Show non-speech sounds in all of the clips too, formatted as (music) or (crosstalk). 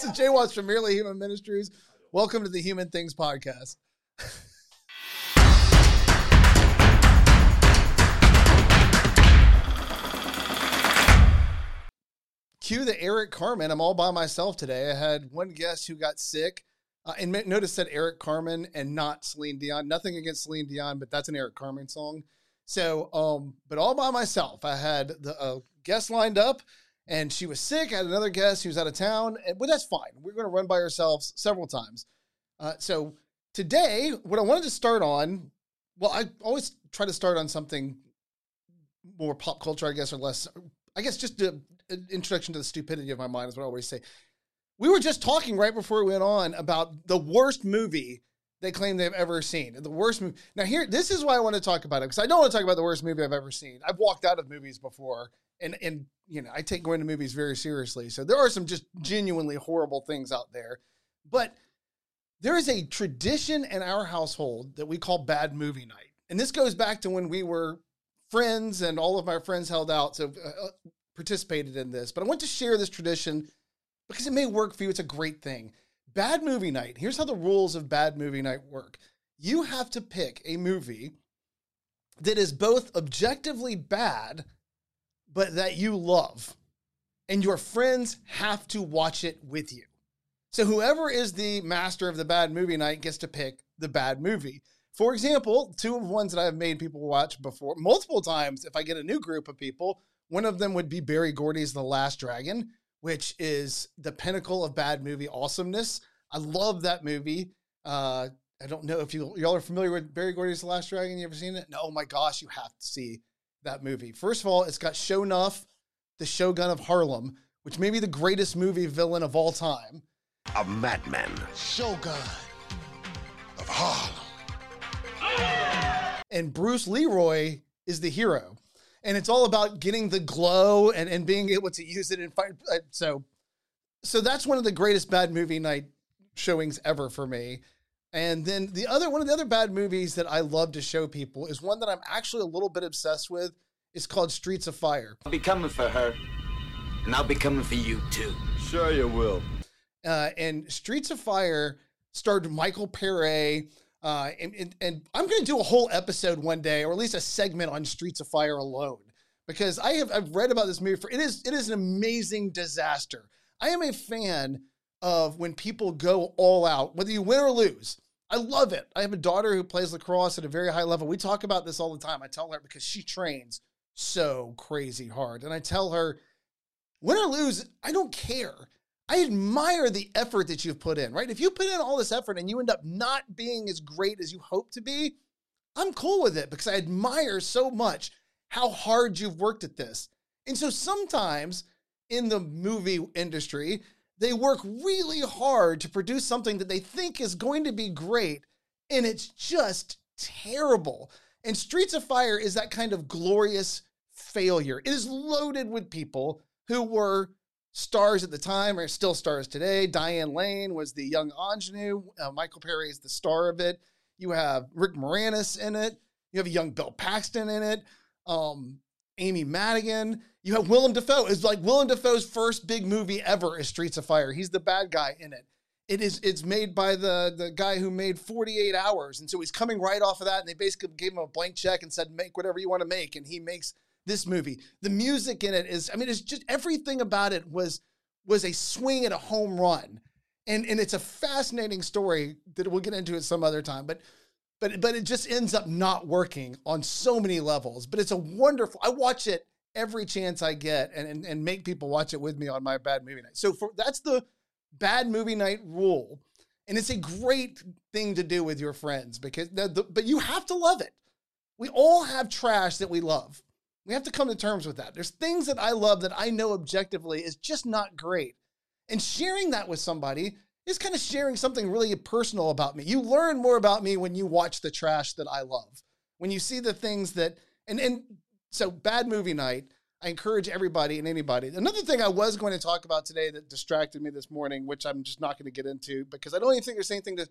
This is Jay Watts from Merely Human Ministries. Welcome to the Human Things Podcast. Cue the Eric Carmen. I'm all by myself today. I had one guest who got sick. Uh, and notice that Eric Carmen and not Celine Dion. Nothing against Celine Dion, but that's an Eric Carmen song. So, um, but all by myself. I had the uh, guest lined up, and she was sick. I had another guest who was out of town, and, but that's fine. We're going to run by ourselves several times. Uh, so today, what I wanted to start on, well, I always try to start on something more pop culture, I guess, or less. I guess just an introduction to the stupidity of my mind is what I always say. We were just talking right before we went on about the worst movie they claim they've ever seen. The worst movie. Now, here, this is why I want to talk about it because I don't want to talk about the worst movie I've ever seen. I've walked out of movies before, and and you know I take going to movies very seriously. So there are some just genuinely horrible things out there, but there is a tradition in our household that we call bad movie night, and this goes back to when we were friends, and all of my friends held out, so uh, participated in this. But I want to share this tradition because it may work for you. It's a great thing. Bad movie night. Here's how the rules of bad movie night work. You have to pick a movie that is both objectively bad, but that you love. And your friends have to watch it with you. So whoever is the master of the bad movie night gets to pick the bad movie. For example, two of ones that I've made people watch before multiple times. If I get a new group of people, one of them would be Berry Gordy's The Last Dragon which is the pinnacle of bad movie awesomeness. I love that movie. Uh, I don't know if you y'all are familiar with Berry Gordy's The Last Dragon. You ever seen it? No, oh my gosh, you have to see that movie. First of all, it's got Sho'nuff, the Shogun of Harlem, which may be the greatest movie villain of all time. A madman. Shogun of Harlem. And Bruce Leroy is the hero and it's all about getting the glow and, and being able to use it in fight. Uh, so, so that's one of the greatest bad movie night showings ever for me. And then the other one of the other bad movies that I love to show people is one that I'm actually a little bit obsessed with. It's called Streets of Fire. I'll be coming for her, and I'll be coming for you too. Sure, you will. Uh, and Streets of Fire starred Michael Paré, uh, and, and, and I'm going to do a whole episode one day, or at least a segment on Streets of Fire alone, because I have I've read about this movie. For it is it is an amazing disaster. I am a fan of when people go all out, whether you win or lose. I love it. I have a daughter who plays lacrosse at a very high level. We talk about this all the time. I tell her because she trains so crazy hard, and I tell her, win or lose, I don't care. I admire the effort that you've put in, right? If you put in all this effort and you end up not being as great as you hope to be, I'm cool with it because I admire so much how hard you've worked at this. And so sometimes in the movie industry, they work really hard to produce something that they think is going to be great, and it's just terrible. And Streets of Fire is that kind of glorious failure. It is loaded with people who were stars at the time are still stars today. Diane Lane was the young ingenue. Uh, Michael Paré is the star of it. You have Rick Moranis in it. You have a young Bill Paxton in it. Um, Amy Madigan. You have Willem Dafoe. It's like Willem Dafoe's first big movie ever is Streets of Fire. He's the bad guy in it. It is it's made by the the guy who made 48 hours. And so he's coming right off of that. And they basically gave him a blank check and said, make whatever you want to make. And he makes this movie. The music in it is, I mean, it's just everything about it was was a swing and a home run. And and it's a fascinating story that we'll get into at some other time. But but but it just ends up not working on so many levels. But it's a wonderful. I watch it every chance I get and and, and make people watch it with me on my bad movie night. So for that's the bad movie night rule. And it's a great thing to do with your friends because the, the, but you have to love it. We all have trash that we love. We have to come to terms with that. There's things that I love that I know objectively is just not great. And sharing that with somebody is kind of sharing something really personal about me. You learn more about me when you watch the trash that I love. When you see the things that and and so bad movie night, I encourage everybody and anybody. Another thing I was going to talk about today that distracted me this morning, which I'm just not going to get into because I don't even think there's anything to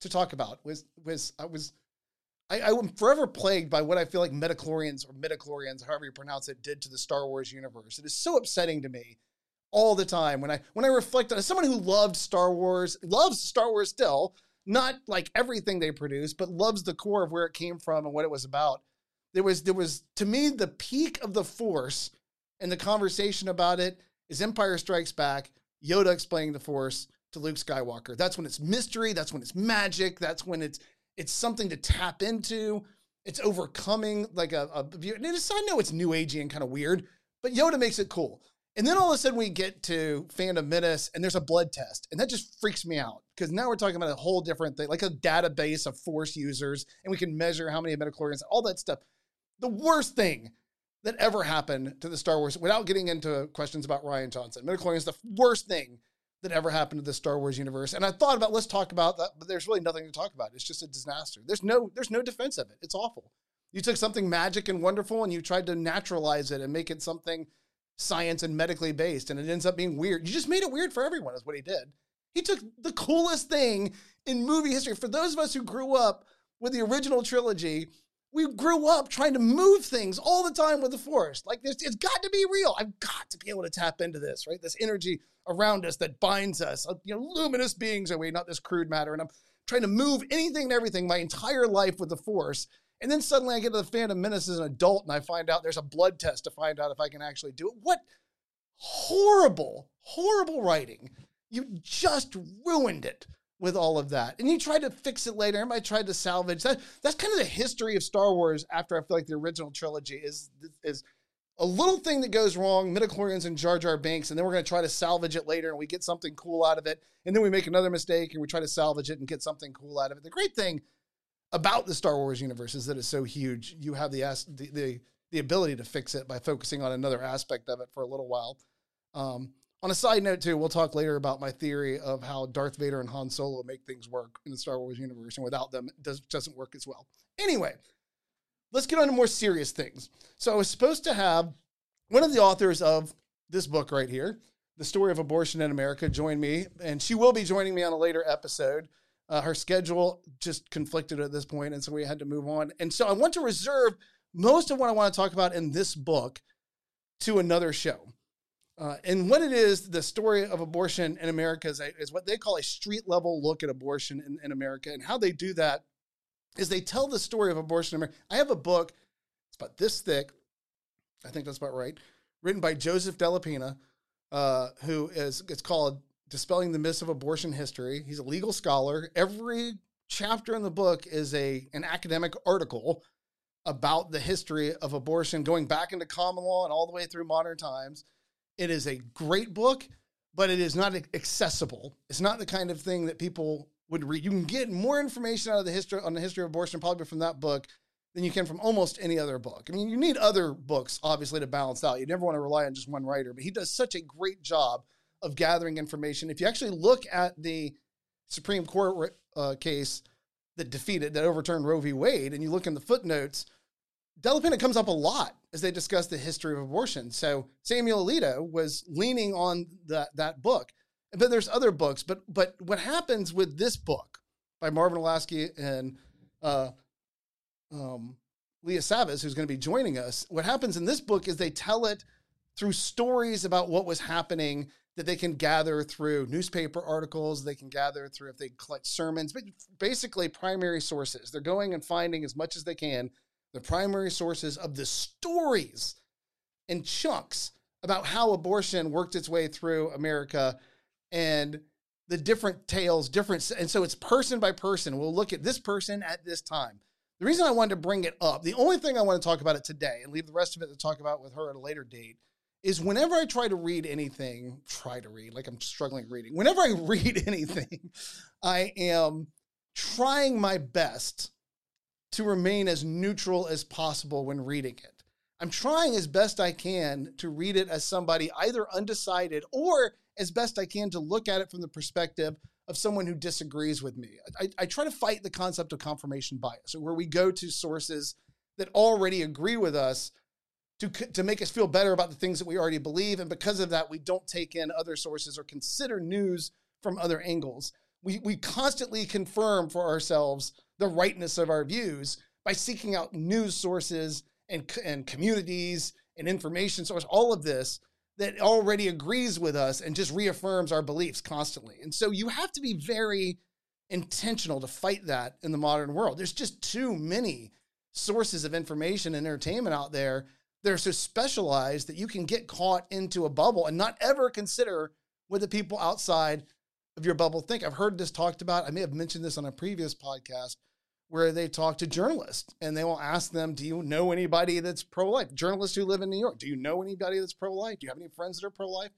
to talk about was was I was I, I'm forever plagued by what I feel like metachlorians or midichlorians, however you pronounce it, did to the Star Wars universe. It is so upsetting to me. all the time. When I when I reflect on as someone who loved Star Wars, loves Star Wars still, not like everything they produce, but loves the core of where it came from and what it was about. There was there was to me the peak of the Force and the conversation about it is Empire Strikes Back, Yoda explaining the Force to Luke Skywalker. That's when it's mystery, that's when it's magic, that's when it's it's something to tap into. It's overcoming like a, a and it's, I know it's new agey and kind of weird, but Yoda makes it cool. And then all of a sudden we get to Phantom Menace and there's a blood test. And that just freaks me out because now we're talking about a whole different thing, like a database of Force users, and we can measure how many midichlorians, all that stuff. The worst thing that ever happened to the Star Wars, without getting into questions about Rian Johnson, midichlorians, the worst thing that ever happened to the Star Wars universe. And I thought about let's talk about that, but there's really nothing to talk about. It's just a disaster. There's no there's no defense of it. It's awful. You took something magic and wonderful and you tried to naturalize it and make it something science and medically based and it ends up being weird. You just made it weird for everyone is what he did. He took the coolest thing in movie history. For those of us who grew up with the original trilogy, we grew up trying to move things all the time with the force. Like it's got to be real. I've got to be able to tap into this, right? This energy around us that binds us, uh, you know, luminous beings are we, not this crude matter. And I'm trying to move anything and everything my entire life with the force. And then suddenly I get to the Phantom Menace as an adult and I find out there's a blood test to find out if I can actually do it. What horrible, horrible writing. You just ruined it with all of that. And you tried to fix it later. Everybody tried to salvage that. That's kind of the history of Star Wars after I feel like the original trilogy is is a little thing that goes wrong, midichlorians and Jar Jar Binks, and then we're going to try to salvage it later and we get something cool out of it. And then we make another mistake and we try to salvage it and get something cool out of it. The great thing about the Star Wars universe is that it's so huge. You have the, the, the, the ability to fix it by focusing on another aspect of it for a little while. Um, on a side note, too, we'll talk later about my theory of how Darth Vader and Han Solo make things work in the Star Wars universe, and without them, it does, doesn't work as well. Anyway, let's get on to more serious things. So I was supposed to have one of the authors of this book right here, The Story of Abortion in America, join me, and she will be joining me on a later episode. Uh, her schedule just conflicted at this point, and so we had to move on. And so I want to reserve most of what I want to talk about in this book to another show. Uh, and what it is, the story of abortion in America is, a, is what they call a street level look at abortion in, in, America. And how they do that is they tell the story of abortion in America. I have a book, it's about this thick, I think that's about right, written by Joseph Dellapenna, uh, who is, it's called Dispelling the Myths of Abortion History. He's a legal scholar. Every chapter in the book is a an academic article about the history of abortion going back into common law and all the way through modern times it is a great book, but it is not accessible. It's not the kind of thing that people would read. You can get more information out of the history on the history of abortion probably from that book than you can from almost any other book. I mean, you need other books obviously to balance out. You never want to rely on just one writer, but he does such a great job of gathering information. If you actually look at the Supreme Court uh, case that defeated, that overturned Roe v. Wade, and you look in the footnotes, Dellapenna comes up a lot as they discuss the history of abortion. So Samuel Alito was leaning on that that book. But there's other books. But but what happens with this book by Marvin Olasky and uh, um, Leah Savas, who's going to be joining us, what happens in this book is they tell it through stories about what was happening that they can gather through newspaper articles, they can gather through if they collect sermons, but basically primary sources. They're going and finding as much as they can the primary sources of the stories in chunks about how abortion worked its way through America and the different tales, different. And so it's person by person. We'll look at this person at this time. The reason I wanted to bring it up, the only thing I want to talk about it today and leave the rest of it to talk about with her at a later date is whenever I try to read anything, try to read, like I'm struggling reading, whenever I (laughs) read anything, I am trying my best to remain as neutral as possible when reading it. I'm trying as best I can to read it as somebody either undecided or as best I can to look at it from the perspective of someone who disagrees with me. I, I try to fight the concept of confirmation bias, where we go to sources that already agree with us to, to make us feel better about the things that we already believe. And because of that, we don't take in other sources or consider news from other angles. We, we constantly confirm for ourselves the rightness of our views by seeking out news sources and, and communities and information sources, all of this that already agrees with us and just reaffirms our beliefs constantly. And so you have to be very intentional to fight that in the modern world. There's just too many sources of information and entertainment out there that are so specialized that you can get caught into a bubble and not ever consider what the people outside of your bubble think. I've heard this talked about. I may have mentioned this on a previous podcast where they talk to journalists and they will ask them, Do you know anybody that's pro life? Journalists who live in New York, do you know anybody that's pro life? Do you have any friends that are pro life?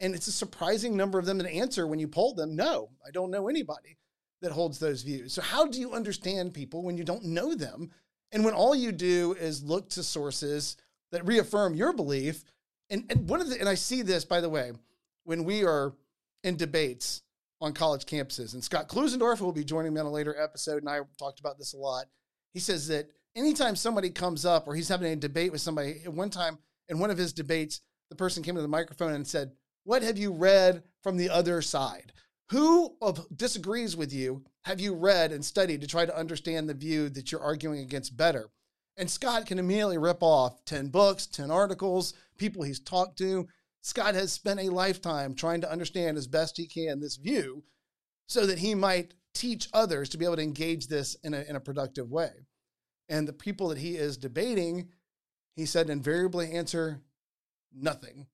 And it's a surprising number of them that answer when you poll them, No, I don't know anybody that holds those views. So, how do you understand people when you don't know them? And when all you do is look to sources that reaffirm your belief. And, and one of the, and I see this, by the way, when we are in debates on college campuses. And Scott Klusendorf, will be joining me on a later episode, and I talked about this a lot. He says that anytime somebody comes up or he's having a debate with somebody, at one time in one of his debates, the person came to the microphone and said, What have you read from the other side? Who of, disagrees with you have you read and studied to try to understand the view that you're arguing against better? And Scott can immediately rip off 10 books, 10 articles, people he's talked to. Scott has spent a lifetime trying to understand as best he can this view so that he might teach others to be able to engage this in a, in a productive way. And the people that he is debating, he said, invariably answer nothing.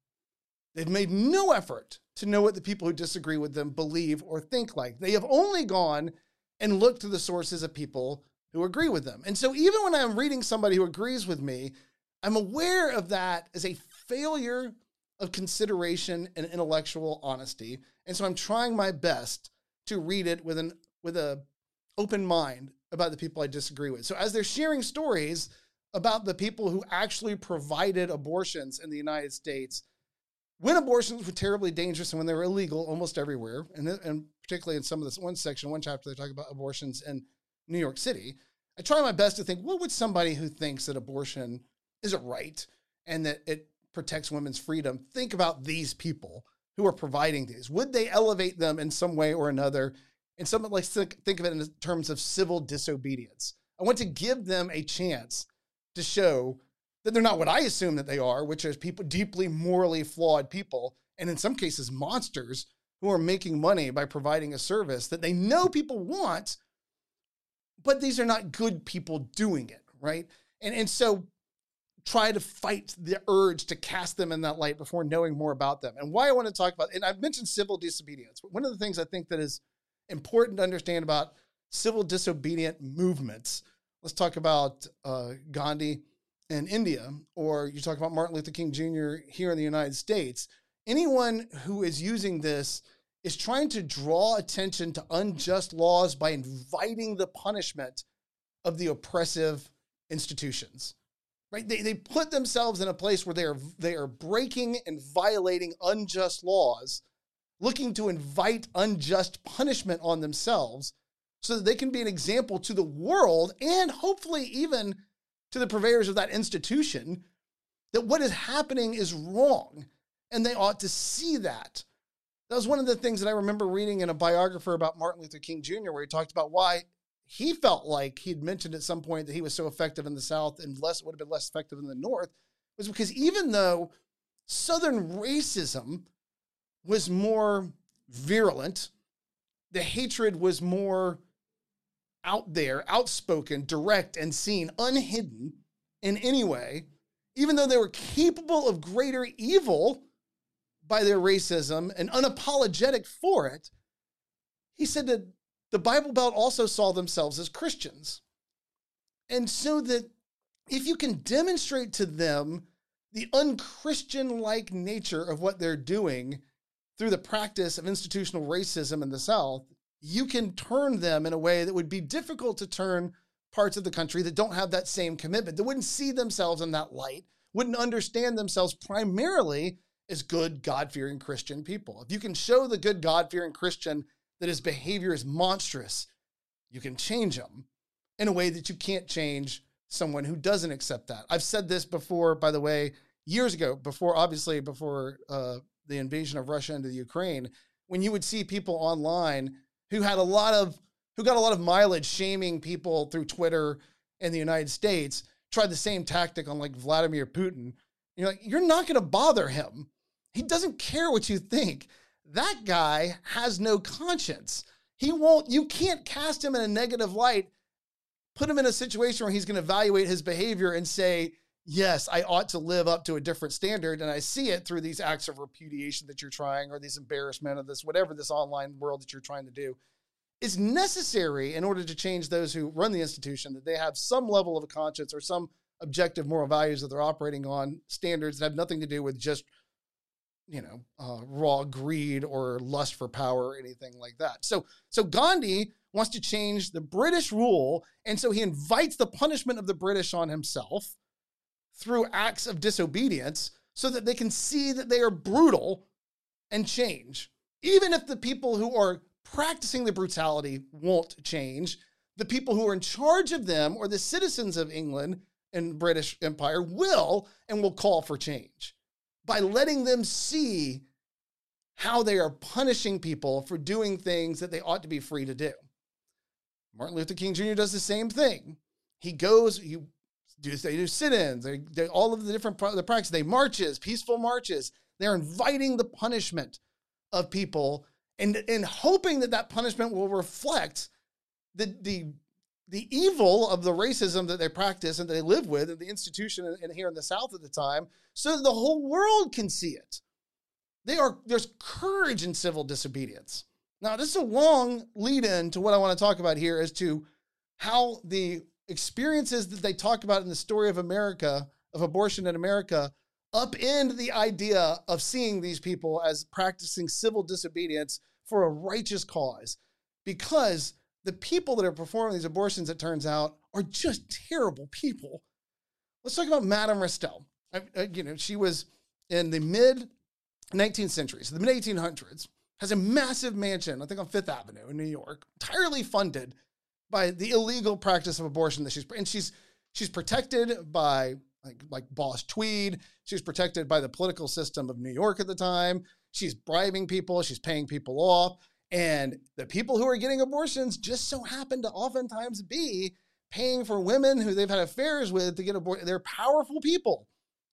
They've made no effort to know what the people who disagree with them believe or think like. They have only gone and looked to the sources of people who agree with them. And so even when I'm reading somebody who agrees with me, I'm aware of that as a failure of consideration and intellectual honesty. And so I'm trying my best to read it with an with a open mind about the people I disagree with. So as they're sharing stories about the people who actually provided abortions in the United States, when abortions were terribly dangerous and when they were illegal almost everywhere, and, and particularly in some of this one section, one chapter, they talk about abortions in New York City. I try my best to think, what would somebody who thinks that abortion is a right and that it protects women's freedom, think about these people who are providing these. Would they elevate them in some way or another? And someone like think, think of it in terms of civil disobedience. I want to give them a chance to show that they're not what I assume that they are, which is people deeply morally flawed people, and in some cases monsters who are making money by providing a service that they know people want, but these are not good people doing it, right? And and so try to fight the urge to cast them in that light before knowing more about them. And why I want to talk about, and I've mentioned civil disobedience. One of the things I think that is important to understand about civil disobedient movements. Let's talk about uh, Gandhi in India, or you talk about Martin Luther King Jr. here in the United States. Anyone who is using this is trying to draw attention to unjust laws by inviting the punishment of the oppressive institutions right? They, they put themselves in a place where they are they are breaking and violating unjust laws, looking to invite unjust punishment on themselves so that they can be an example to the world and hopefully even to the purveyors of that institution that what is happening is wrong and they ought to see that. That was one of the things that I remember reading in a biographer about Martin Luther King Jr., where he talked about why he felt like he'd mentioned at some point that he was so effective in the South and less would have been less effective in the North was because even though Southern racism was more virulent, the hatred was more out there, outspoken, direct, and seen, unhidden in any way, even though they were capable of greater evil by their racism and unapologetic for it, he said that the Bible Belt also saw themselves as Christians. And so that if you can demonstrate to them the unchristian like nature of what they're doing through the practice of institutional racism in the South, you can turn them in a way that would be difficult to turn parts of the country that don't have that same commitment, that wouldn't see themselves in that light, wouldn't understand themselves primarily as good, God fearing Christian people. If you can show the good, God fearing Christian that his behavior is monstrous, you can change him in a way that you can't change someone who doesn't accept that. I've said this before, by the way, years ago, before obviously before uh, the invasion of Russia into the Ukraine, when you would see people online who had a lot of who got a lot of mileage shaming people through Twitter in the United States, tried the same tactic on like Vladimir Putin. You're like, you're not going to bother him He doesn't care what you think. That guy has no conscience. He won't, you can't cast him in a negative light, put him in a situation where he's going to evaluate his behavior and say, yes, I ought to live up to a different standard. And I see it through these acts of repudiation that you're trying, or these embarrassment of this, whatever this online world that you're trying to do. It's necessary in order to change those who run the institution that they have some level of a conscience or some objective moral values that they're operating on standards that have nothing to do with just you know uh, raw greed or lust for power or anything like that. So so gandhi wants to change the british rule and so he invites the punishment of the british on himself through acts of disobedience so that they can see that they are brutal and change. Even if the people who are practicing the brutality won't change the people who are in charge of them or the citizens of england and british empire will and will call for change by letting them see how they are punishing people for doing things that they ought to be free to do. Martin Luther King Jr. does the same thing. He goes, he do they do sit-ins, they, they all of the different the practices, they marches, peaceful marches. They're inviting the punishment of people and and hoping that that punishment will reflect the the the evil of the racism that they practice and they live with in the institution and here in the South at the time, so the whole world can see it. They are there's courage in civil disobedience. Now, this is a long lead in to what I want to talk about here as to how the experiences that they talk about in the story of America, of abortion in America, upend the idea of seeing these people as practicing civil disobedience for a righteous cause. Because the people that are performing these abortions, it turns out, are just terrible people. Let's talk about Madame Restell. I, I, you know, she was in the mid 19th century, so the mid 1800s, has a massive mansion, I think on Fifth Avenue in New York, entirely funded by the illegal practice of abortion that she's and she's she's protected by like like Boss Tweed. She's protected by the political system of New York at the time. She's bribing people. She's paying people off. And the people who are getting abortions just so happen to oftentimes be paying for women who they've had affairs with to get aborted. They're powerful people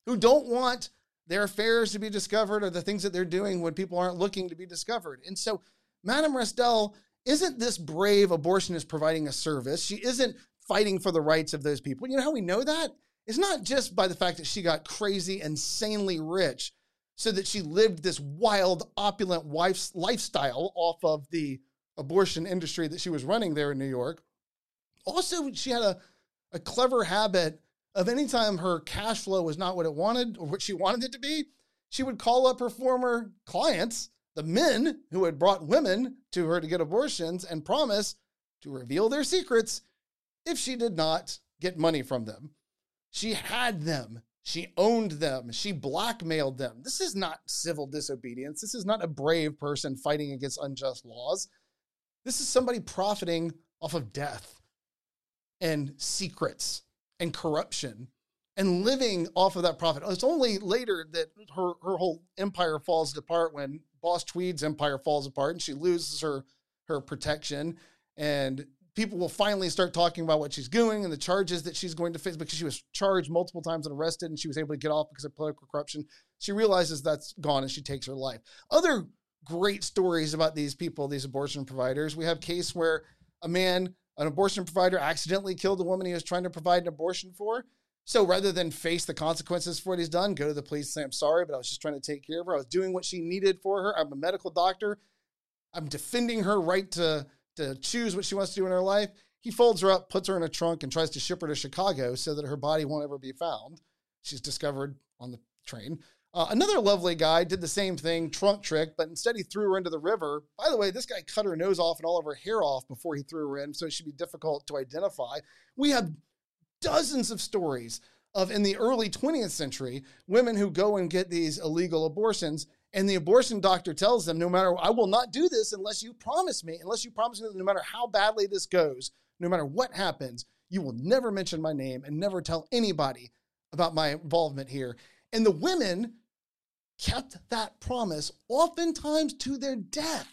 who don't want their affairs to be discovered or the things that they're doing when people aren't looking to be discovered. And so Madame Restell isn't this brave abortionist providing a service. She isn't fighting for the rights of those people. You know how we know that? It's not just by the fact that she got crazy, insanely rich so that she lived this wild, opulent wife's lifestyle off of the abortion industry that she was running there in New York. Also, she had a, a clever habit of anytime her cash flow was not what it wanted or what she wanted it to be, she would call up her former clients, the men who had brought women to her to get abortions, and promise to reveal their secrets if she did not get money from them. She had them she owned them. She blackmailed them. This is not civil disobedience. This is not a brave person fighting against unjust laws. This is somebody profiting off of death and secrets and corruption and living off of that profit. Oh, it's only later that her, her whole empire falls apart when Boss Tweed's empire falls apart and she loses her, her protection and people will finally start talking about what she's doing and the charges that she's going to face because she was charged multiple times and arrested and she was able to get off because of political corruption. She realizes that's gone and she takes her life. Other great stories about these people, these abortion providers. We have case where a man, an abortion provider, accidentally killed a woman he was trying to provide an abortion for. So rather than face the consequences for what he's done, go to the police and say, I'm sorry, but I was just trying to take care of her. I was doing what she needed for her. I'm a medical doctor. I'm defending her right to to choose what she wants to do in her life, he folds her up, puts her in a trunk, and tries to ship her to Chicago so that her body won't ever be found. She's discovered on the train. Uh, another lovely guy did the same thing, trunk trick, but instead he threw her into the river. By the way, this guy cut her nose off and all of her hair off before he threw her in, so it should be difficult to identify. We have dozens of stories of in the early 20th century women who go and get these illegal abortions and the abortion doctor tells them, no matter, I will not do this unless you promise me, unless you promise me that no matter how badly this goes, no matter what happens, you will never mention my name and never tell anybody about my involvement here. And the women kept that promise, oftentimes to their death.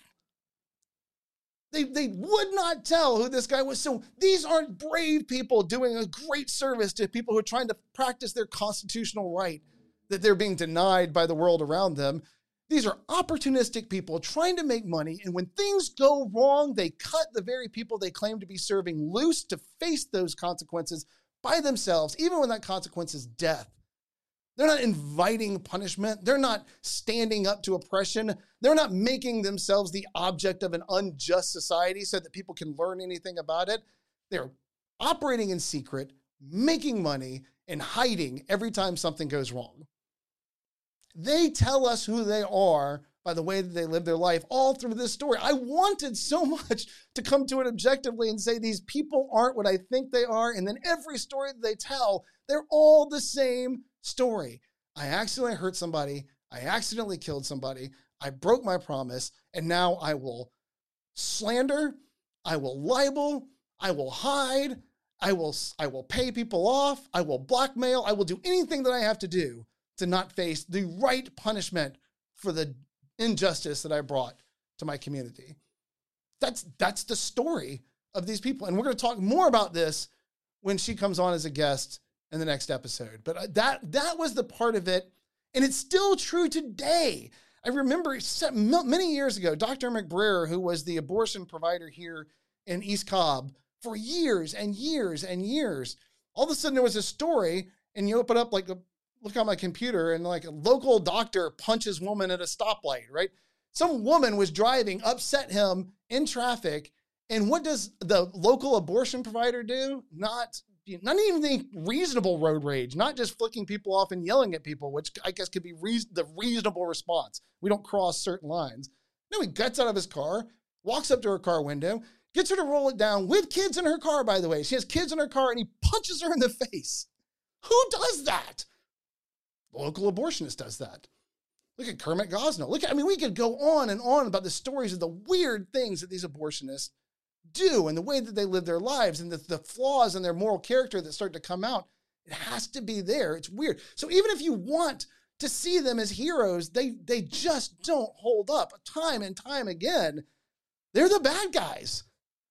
They, they would not tell who this guy was. So these aren't brave people doing a great service to people who are trying to practice their constitutional right that they're being denied by the world around them. These are opportunistic people trying to make money. And when things go wrong, they cut the very people they claim to be serving loose to face those consequences by themselves, even when that consequence is death. They're not inviting punishment. They're not standing up to oppression. They're not making themselves the object of an unjust society so that people can learn anything about it. They're operating in secret, making money, and hiding every time something goes wrong. They tell us who they are by the way that they live their life all through this story. I wanted so (laughs) much to come to it objectively and say these people aren't what I think they are. And then every story that they tell, they're all the same story. I accidentally hurt somebody. I accidentally killed somebody. I broke my promise. And now I will slander. I will libel. I will hide. I will, I will pay people off. I will blackmail. I will do anything that I have to do to not face the right punishment for the injustice that I brought to my community. That's that's the story of these people, and we're going to talk more about this when she comes on as a guest in the next episode. But uh, that that was the part of it, and it's still true today. I remember many years ago, Dr. McBrayer, who was the abortion provider here in East Cobb for years and years and years, all of a sudden there was a story, and you open up like a look on my computer and like a local doctor punches woman at a stoplight, right? Some woman was driving, upset him in traffic. And what does the local abortion provider do? Not not even the reasonable road rage, not just flicking people off and yelling at people, which I guess could be the reasonable response. We don't cross certain lines. No, he gets out of his car, walks up to her car window, gets her to roll it down with kids in her car, by the way. She has kids in her car and he punches her in the face. Who does that? Local abortionist does that. Look at Kermit Gosnell. Look at, I mean, we could go on and on about the stories of the weird things that these abortionists do and the way that they live their lives and the, the flaws in their moral character that start to come out. It has to be there. It's weird. So even if you want to see them as heroes, they they just don't hold up time and time again. They're the bad guys.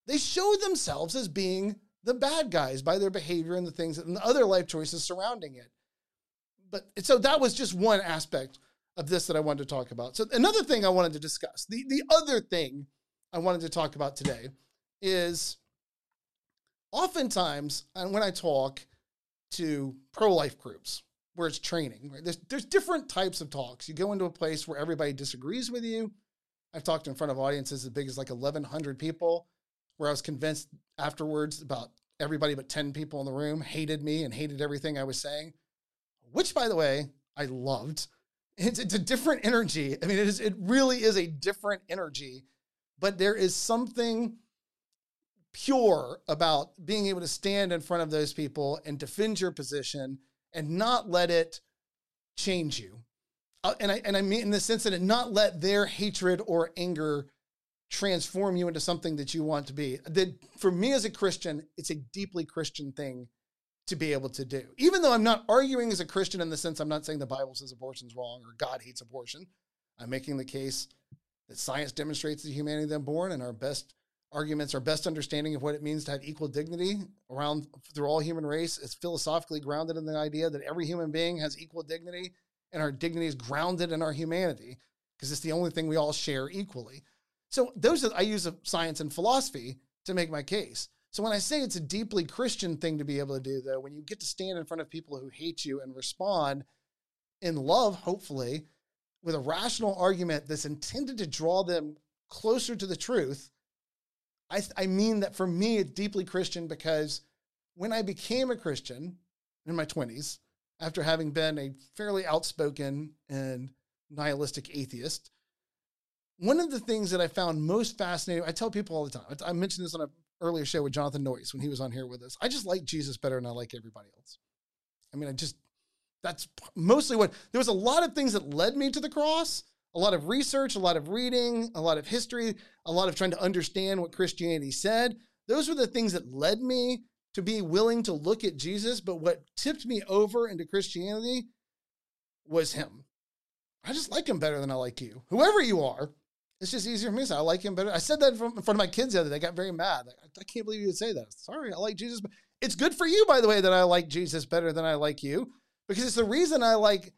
They show themselves as being the bad guys by their behavior and the things and the other life choices surrounding it but so that was just one aspect of this that I wanted to talk about. So another thing I wanted to discuss, the the other thing I wanted to talk about today is oftentimes and when I talk to pro-life groups where it's training, right? There's there's different types of talks. You go into a place where everybody disagrees with you. I've talked in front of audiences as big as like 1100 people where I was convinced afterwards about everybody but 10 people in the room hated me and hated everything I was saying which by the way, I loved. It's, it's a different energy. I mean, it is it really is a different energy, but there is something pure about being able to stand in front of those people and defend your position and not let it change you. Uh, and I and I mean in the sense that it not let their hatred or anger transform you into something that you want to be. That for me as a Christian, it's a deeply Christian thing to be able to do. Even though I'm not arguing as a Christian in the sense I'm not saying the Bible says abortion's wrong or God hates abortion. I'm making the case that science demonstrates the humanity of the unborn and our best arguments, our best understanding of what it means to have equal dignity around through all human race is philosophically grounded in the idea that every human being has equal dignity and our dignity is grounded in our humanity because it's the only thing we all share equally. So those are, I use science and philosophy to make my case. So when I say it's a deeply Christian thing to be able to do, though, when you get to stand in front of people who hate you and respond in love, hopefully, with a rational argument that's intended to draw them closer to the truth, I, I mean that for me, it's deeply Christian because when I became a Christian in my 20s, after having been a fairly outspoken and nihilistic atheist, one of the things that I found most fascinating, I tell people all the time, I, mentioned this on a earlier show with Jonathan Noyes when he was on here with us. I just like Jesus better than I like everybody else. I mean, I just, that's mostly what, there was a lot of things that led me to the cross, a lot of research, a lot of reading, a lot of history, a lot of trying to understand what Christianity said. Those were the things that led me to be willing to look at Jesus. But what tipped me over into Christianity was him. I just like him better than I like you, whoever you are. It's just easier for me. I like him better. I said that in front of my kids the other day. They got very mad. Like, I can't believe you would say that. Sorry, I like Jesus. It's good for you, by the way, that I like Jesus better than I like you, because it's the reason I like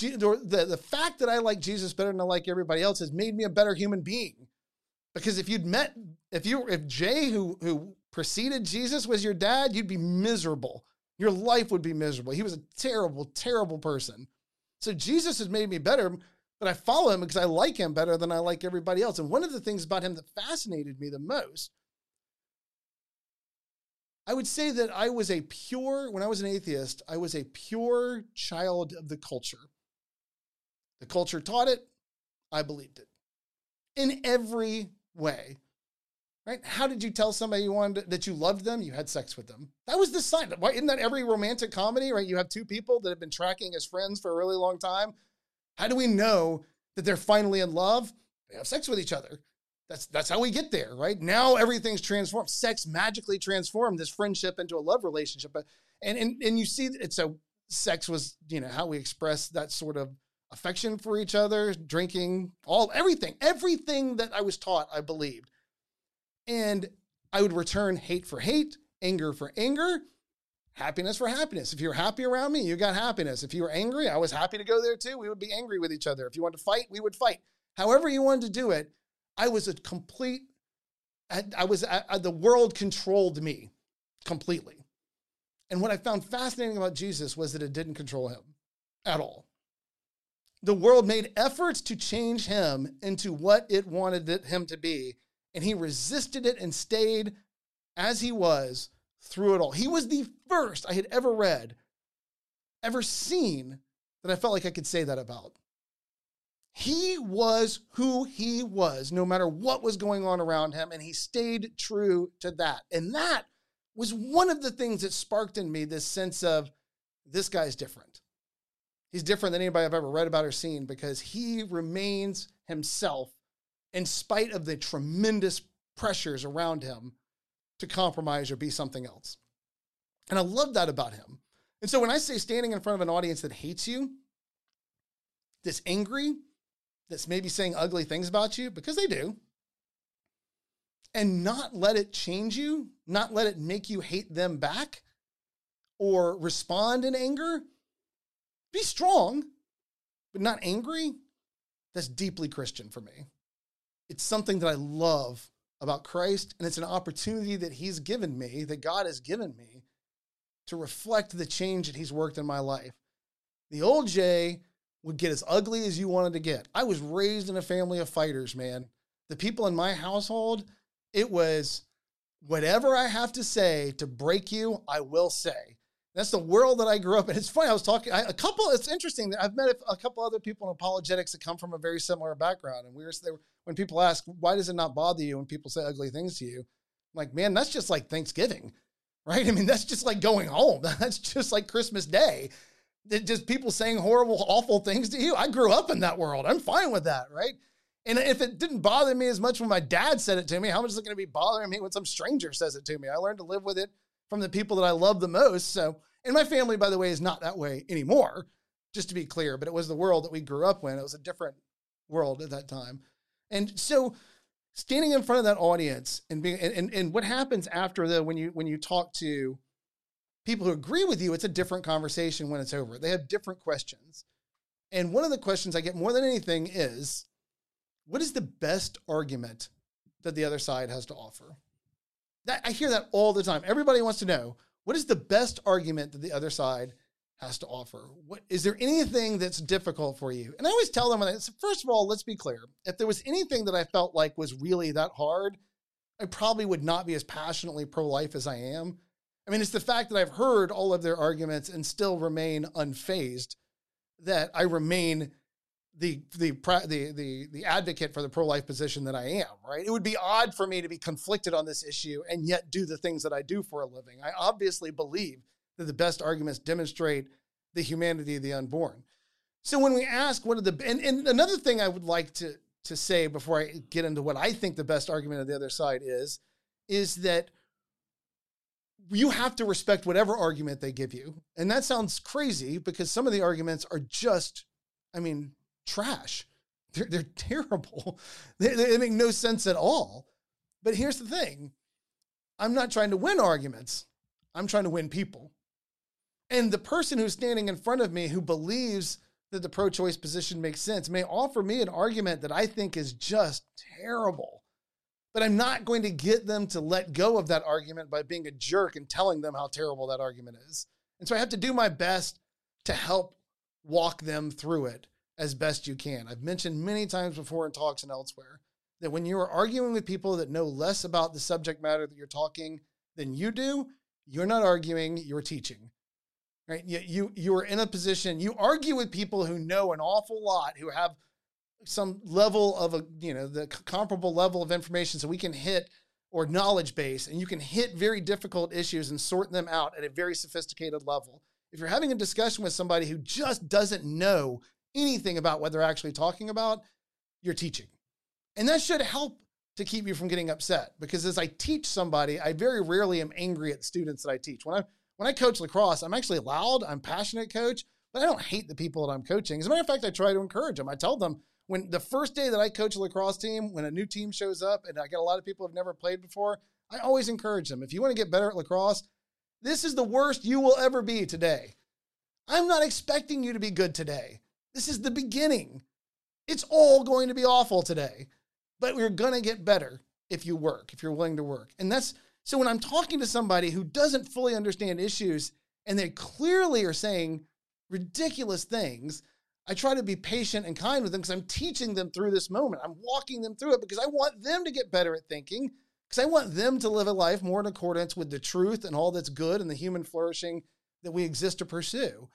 the the fact that I like Jesus better than I like everybody else has made me a better human being. Because if you'd met, if you if Jay who who preceded Jesus was your dad, you'd be miserable. Your life would be miserable. He was a terrible, terrible person. So Jesus has made me better, but I follow him because I like him better than I like everybody else. And one of the things about him that fascinated me the most, I would say that I was a pure, when I was an atheist, I was a pure child of the culture. The culture taught it, I believed it in every way. Right? How did you tell somebody you wanted that you loved them? You had sex with them. That was the sign. Why isn't that every romantic comedy? Right? You have two people that have been tracking as friends for a really long time. How do we know that they're finally in love? They have sex with each other. That's that's how we get there, right? Now everything's transformed. Sex magically transformed this friendship into a love relationship. And and and you see it's so sex was, you know, how we express that sort of affection for each other, drinking, all everything, everything that I was taught, I believed. And I would return hate for hate, anger for anger, happiness for happiness. If you were happy around me, you got happiness. If you were angry, I was happy to go there too. We would be angry with each other. If you wanted to fight, we would fight. However, you wanted to do it, I was a complete, I, I was, I, I- the world controlled me completely. And what I found fascinating about Jesus was that it didn't control him at all. The world made efforts to change him into what it wanted him to be, and he resisted it and stayed as he was through it all. He was the first I had ever read, ever seen that I felt like I could say that about. He was who he was, no matter what was going on around him, and he stayed true to that. And that was one of the things that sparked in me this sense of this guy's different. He's different than anybody I've ever read about or seen because he remains himself in spite of the tremendous pressures around him to compromise or be something else. And I love that about him. And so when I say standing in front of an audience that hates you, that's angry, that's maybe saying ugly things about you, because they do, and not let it change you, not let it make you hate them back or respond in anger, be strong, but not angry. That's deeply Christian for me. It's something that I love about Christ, and it's an opportunity that He's given me, that God has given me, to reflect the change that He's worked in my life. The old Jay would get as ugly as you wanted to get. I was raised in a family of fighters, man. The people in my household, it was whatever I have to say to break you, I will say. That's the world that I grew up in. It's funny. I was talking I, a couple. It's interesting. that I've met a, a couple other people in apologetics that come from a very similar background, and we were they were, when people ask why does it not bother you when people say ugly things to you, I'm like man, that's just like Thanksgiving, right? I mean, that's just like going home. (laughs) That's just like Christmas Day. That just people saying horrible, awful things to you. I grew up in that world. I'm fine with that, right? And if it didn't bother me as much when my dad said it to me, how much is it going to be bothering me when some stranger says it to me? I learned to live with it from the people that I love the most. So, and my family, by the way, is not that way anymore, just to be clear, but it was the world that we grew up in. It was a different world at that time. And so standing in front of that audience and being and, and, and what happens after the when you when you talk to people who agree with you, it's a different conversation when it's over. They have different questions. And one of the questions I get more than anything is what is the best argument that the other side has to offer? That I hear that all the time. Everybody wants to know what is the best argument that the other side has to offer? What is there anything that's difficult for you? And I always tell them, first of all, let's be clear. If there was anything that I felt like was really that hard, I probably would not be as passionately pro-life as I am. I mean, it's the fact that I've heard all of their arguments and still remain unfazed that I remain the the the the the advocate for the pro life position that I am. Right? It would be odd for me to be conflicted on this issue and yet do the things that I do for a living. I obviously believe that the best arguments demonstrate the humanity of the unborn. So when we ask what are the and, and another thing I would like to to say before I get into what I think the best argument of the other side is, is that you have to respect whatever argument they give you. And that sounds crazy because some of the arguments are just, I mean, trash. They're, they're (laughs) terrible. They, they make no sense at all. But here's the thing I'm not trying to win arguments, I'm trying to win people. And the person who's standing in front of me who believes that the pro choice position makes sense, may offer me an argument that I think is just terrible. But I'm not going to get them to let go of that argument by being a jerk and telling them how terrible that argument is. And so I have to do my best to help walk them through it as best you can. I've mentioned many times before in talks and elsewhere that when you are arguing with people that know less about the subject matter that you're talking than you do, you're not arguing, you're teaching. Right? You, you you're in a position, you argue with people who know an awful lot, who have some level of a, you know, the comparable level of information so we can hit or knowledge base and you can hit very difficult issues and sort them out at a very sophisticated level. If you're having a discussion with somebody who just doesn't know anything about what they're actually talking about, you're teaching. And that should help to keep you from getting upset because as I teach somebody, I very rarely am angry at the students that I teach. When I when I coach lacrosse, I'm actually loud, I'm passionate coach, but I don't hate the people that I'm coaching. As a matter of fact, I try to encourage them. I tell them when the first day that I coach a lacrosse team, when a new team shows up and I get a lot of people who've never played before, I always encourage them. If you want to get better at lacrosse, this is the worst you will ever be today. I'm not expecting you to be good today. This is the beginning. It's all going to be awful today, but we're going to get better if you work, if you're willing to work. And that's so when I'm talking to somebody who doesn't fully understand issues and they clearly are saying ridiculous things, I try to be patient and kind with them because I'm teaching them through this moment. I'm walking them through it because I want them to get better at thinking, because I want them to live a life more in accordance with the truth and all that's good and the human flourishing that we exist to pursue.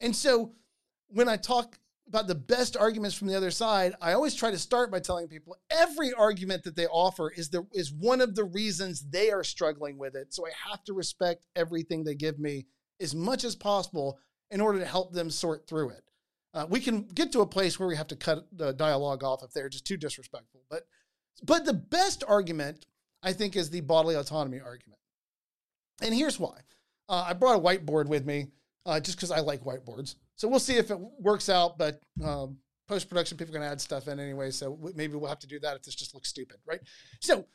And so when I talk about the best arguments from the other side, I always try to start by telling people every argument that they offer is the is one of the reasons they are struggling with it. So I have to respect everything they give me as much as possible in order to help them sort through it. Uh, we can get to a place where we have to cut the dialogue off if they're just too disrespectful. But but the best argument I think is the bodily autonomy argument, and here's why. Uh, I brought a whiteboard with me uh, just because I like whiteboards. So we'll see if it works out. But um, post production, people are going to add stuff in anyway. So maybe we'll have to do that if this just looks stupid, right? So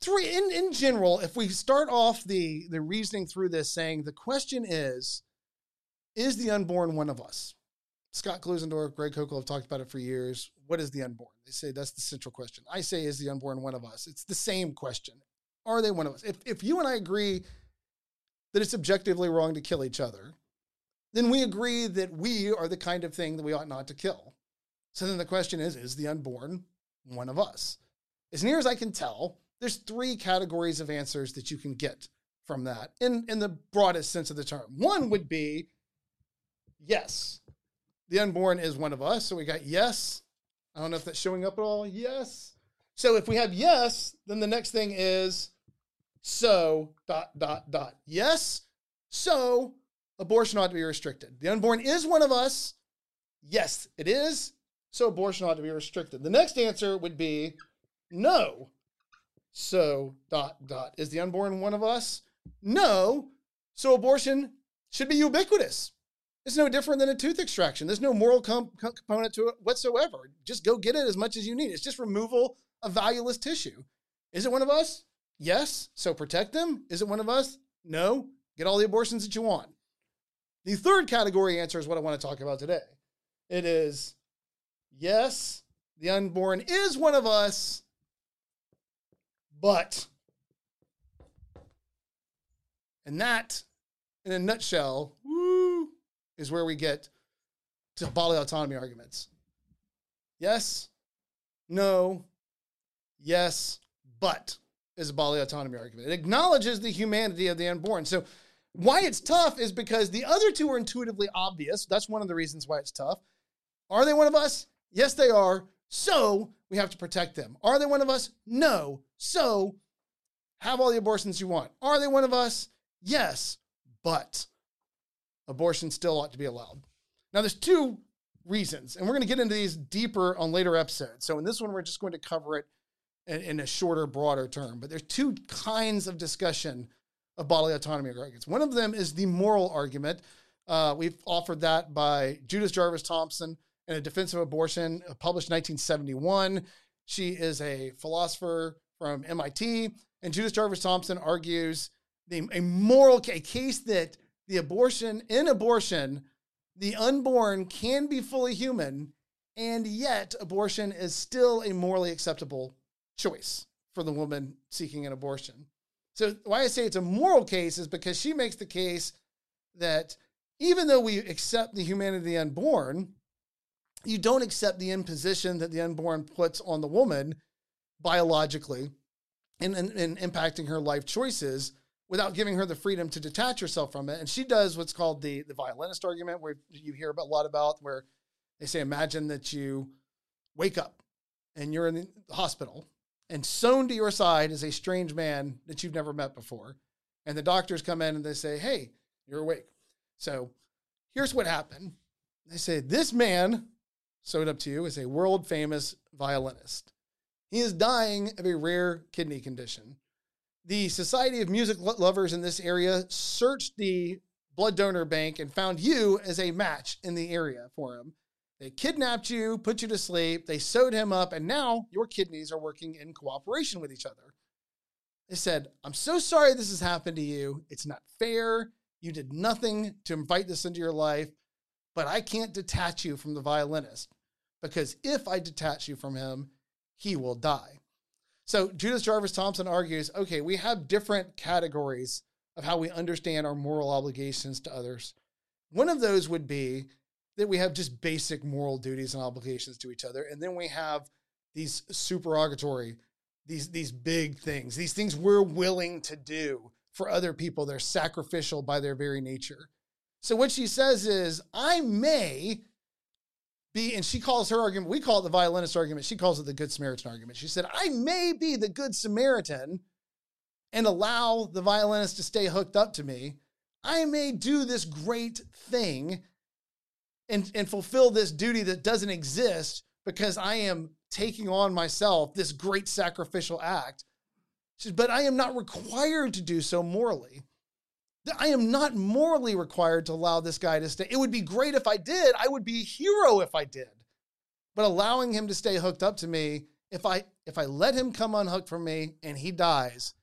three in in general, if we start off the the reasoning through this, saying the question is, is the unborn one of us? Scott Klusendorf, Greg Koukl have talked about it for years. What is the unborn? They say that's the central question. I say, is the unborn one of us? It's the same question. Are they one of us? If, if you and I agree that it's objectively wrong to kill each other, then we agree that we are the kind of thing that we ought not to kill. So then the question is is the unborn one of us? As near as I can tell, there's three categories of answers that you can get from that in, in the broadest sense of the term. One would be yes, the unborn is one of us. So we got yes. I don't know if that's showing up at all. Yes. So if we have yes, then the next thing is so dot dot dot. Yes. So abortion ought to be restricted. The unborn is one of us. Yes, it is. So abortion ought to be restricted. The next answer would be no. So dot dot. Is the unborn one of us? No. So abortion should be ubiquitous. It's no different than a tooth extraction. There's no moral com- component to it whatsoever. Just go get it as much as you need. It's just removal of valueless tissue. Is it one of us? Yes. So protect them. Is it one of us? No. Get all the abortions that you want. The third category answer is what I want to talk about today. It is yes, the unborn is one of us, but. And that, in a nutshell, woo, is where we get to bodily autonomy arguments. Yes, no, yes, but is a bodily autonomy argument. It acknowledges the humanity of the unborn. So why it's tough is because the other two are intuitively obvious. That's one of the reasons why it's tough. Are they one of us? Yes, they are. So we have to protect them. Are they one of us? No. So have all the abortions you want. Are they one of us? Yes, but abortion still ought to be allowed. Now, there's two reasons, and we're going to get into these deeper on later episodes. So in this one, we're just going to cover it in, in a shorter, broader term. But there's two kinds of discussion of bodily autonomy arguments. One of them is the moral argument. Uh, we've offered that by Judith Jarvis Thomson in a defense of abortion, uh, published in 1971. She is a philosopher from MIT, and Judith Jarvis Thomson argues the, a moral a case that the abortion in abortion the unborn can be fully human, and yet abortion is still a morally acceptable choice for the woman seeking an abortion. So, why I say it's a moral case is because she makes the case that even though we accept the humanity of the unborn, you don't accept the imposition that the unborn puts on the woman biologically and, and, and impacting her life choices without giving her the freedom to detach herself from it. And she does what's called the, the violinist argument, where you hear a lot about, where they say, imagine that you wake up and you're in the hospital and sewn to your side is a strange man that you've never met before. And the doctors come in and they say, hey, you're awake. So here's what happened. They say, this man sewed up to you is a world famous violinist. He is dying of a rare kidney condition. The Society of Music Lovers in this area searched the blood donor bank and found you as a match in the area for him. They kidnapped you, put you to sleep, they sewed him up, and now your kidneys are working in cooperation with each other. They said, I'm so sorry this has happened to you. It's not fair. You did nothing to invite this into your life, but I can't detach you from the violinist because if I detach you from him, he will die. So Judith Jarvis Thomson argues okay, we have different categories of how we understand our moral obligations to others. One of those would be that we have just basic moral duties and obligations to each other. And then we have these supererogatory, these, these big things, these things we're willing to do for other people. They're sacrificial by their very nature. So what she says is, I may be, and she calls her argument, we call it the violinist argument. She calls it the Good Samaritan argument. She said, I may be the Good Samaritan and allow the violinist to stay hooked up to me. I may do this great thing and, and fulfill this duty that doesn't exist because I am taking on myself this great sacrificial act. But I am not required to do so morally. I am not morally required to allow this guy to stay. It would be great if I did. I would be a hero if I did. But allowing him to stay hooked up to me, if I if I let him come unhooked from me and he dies,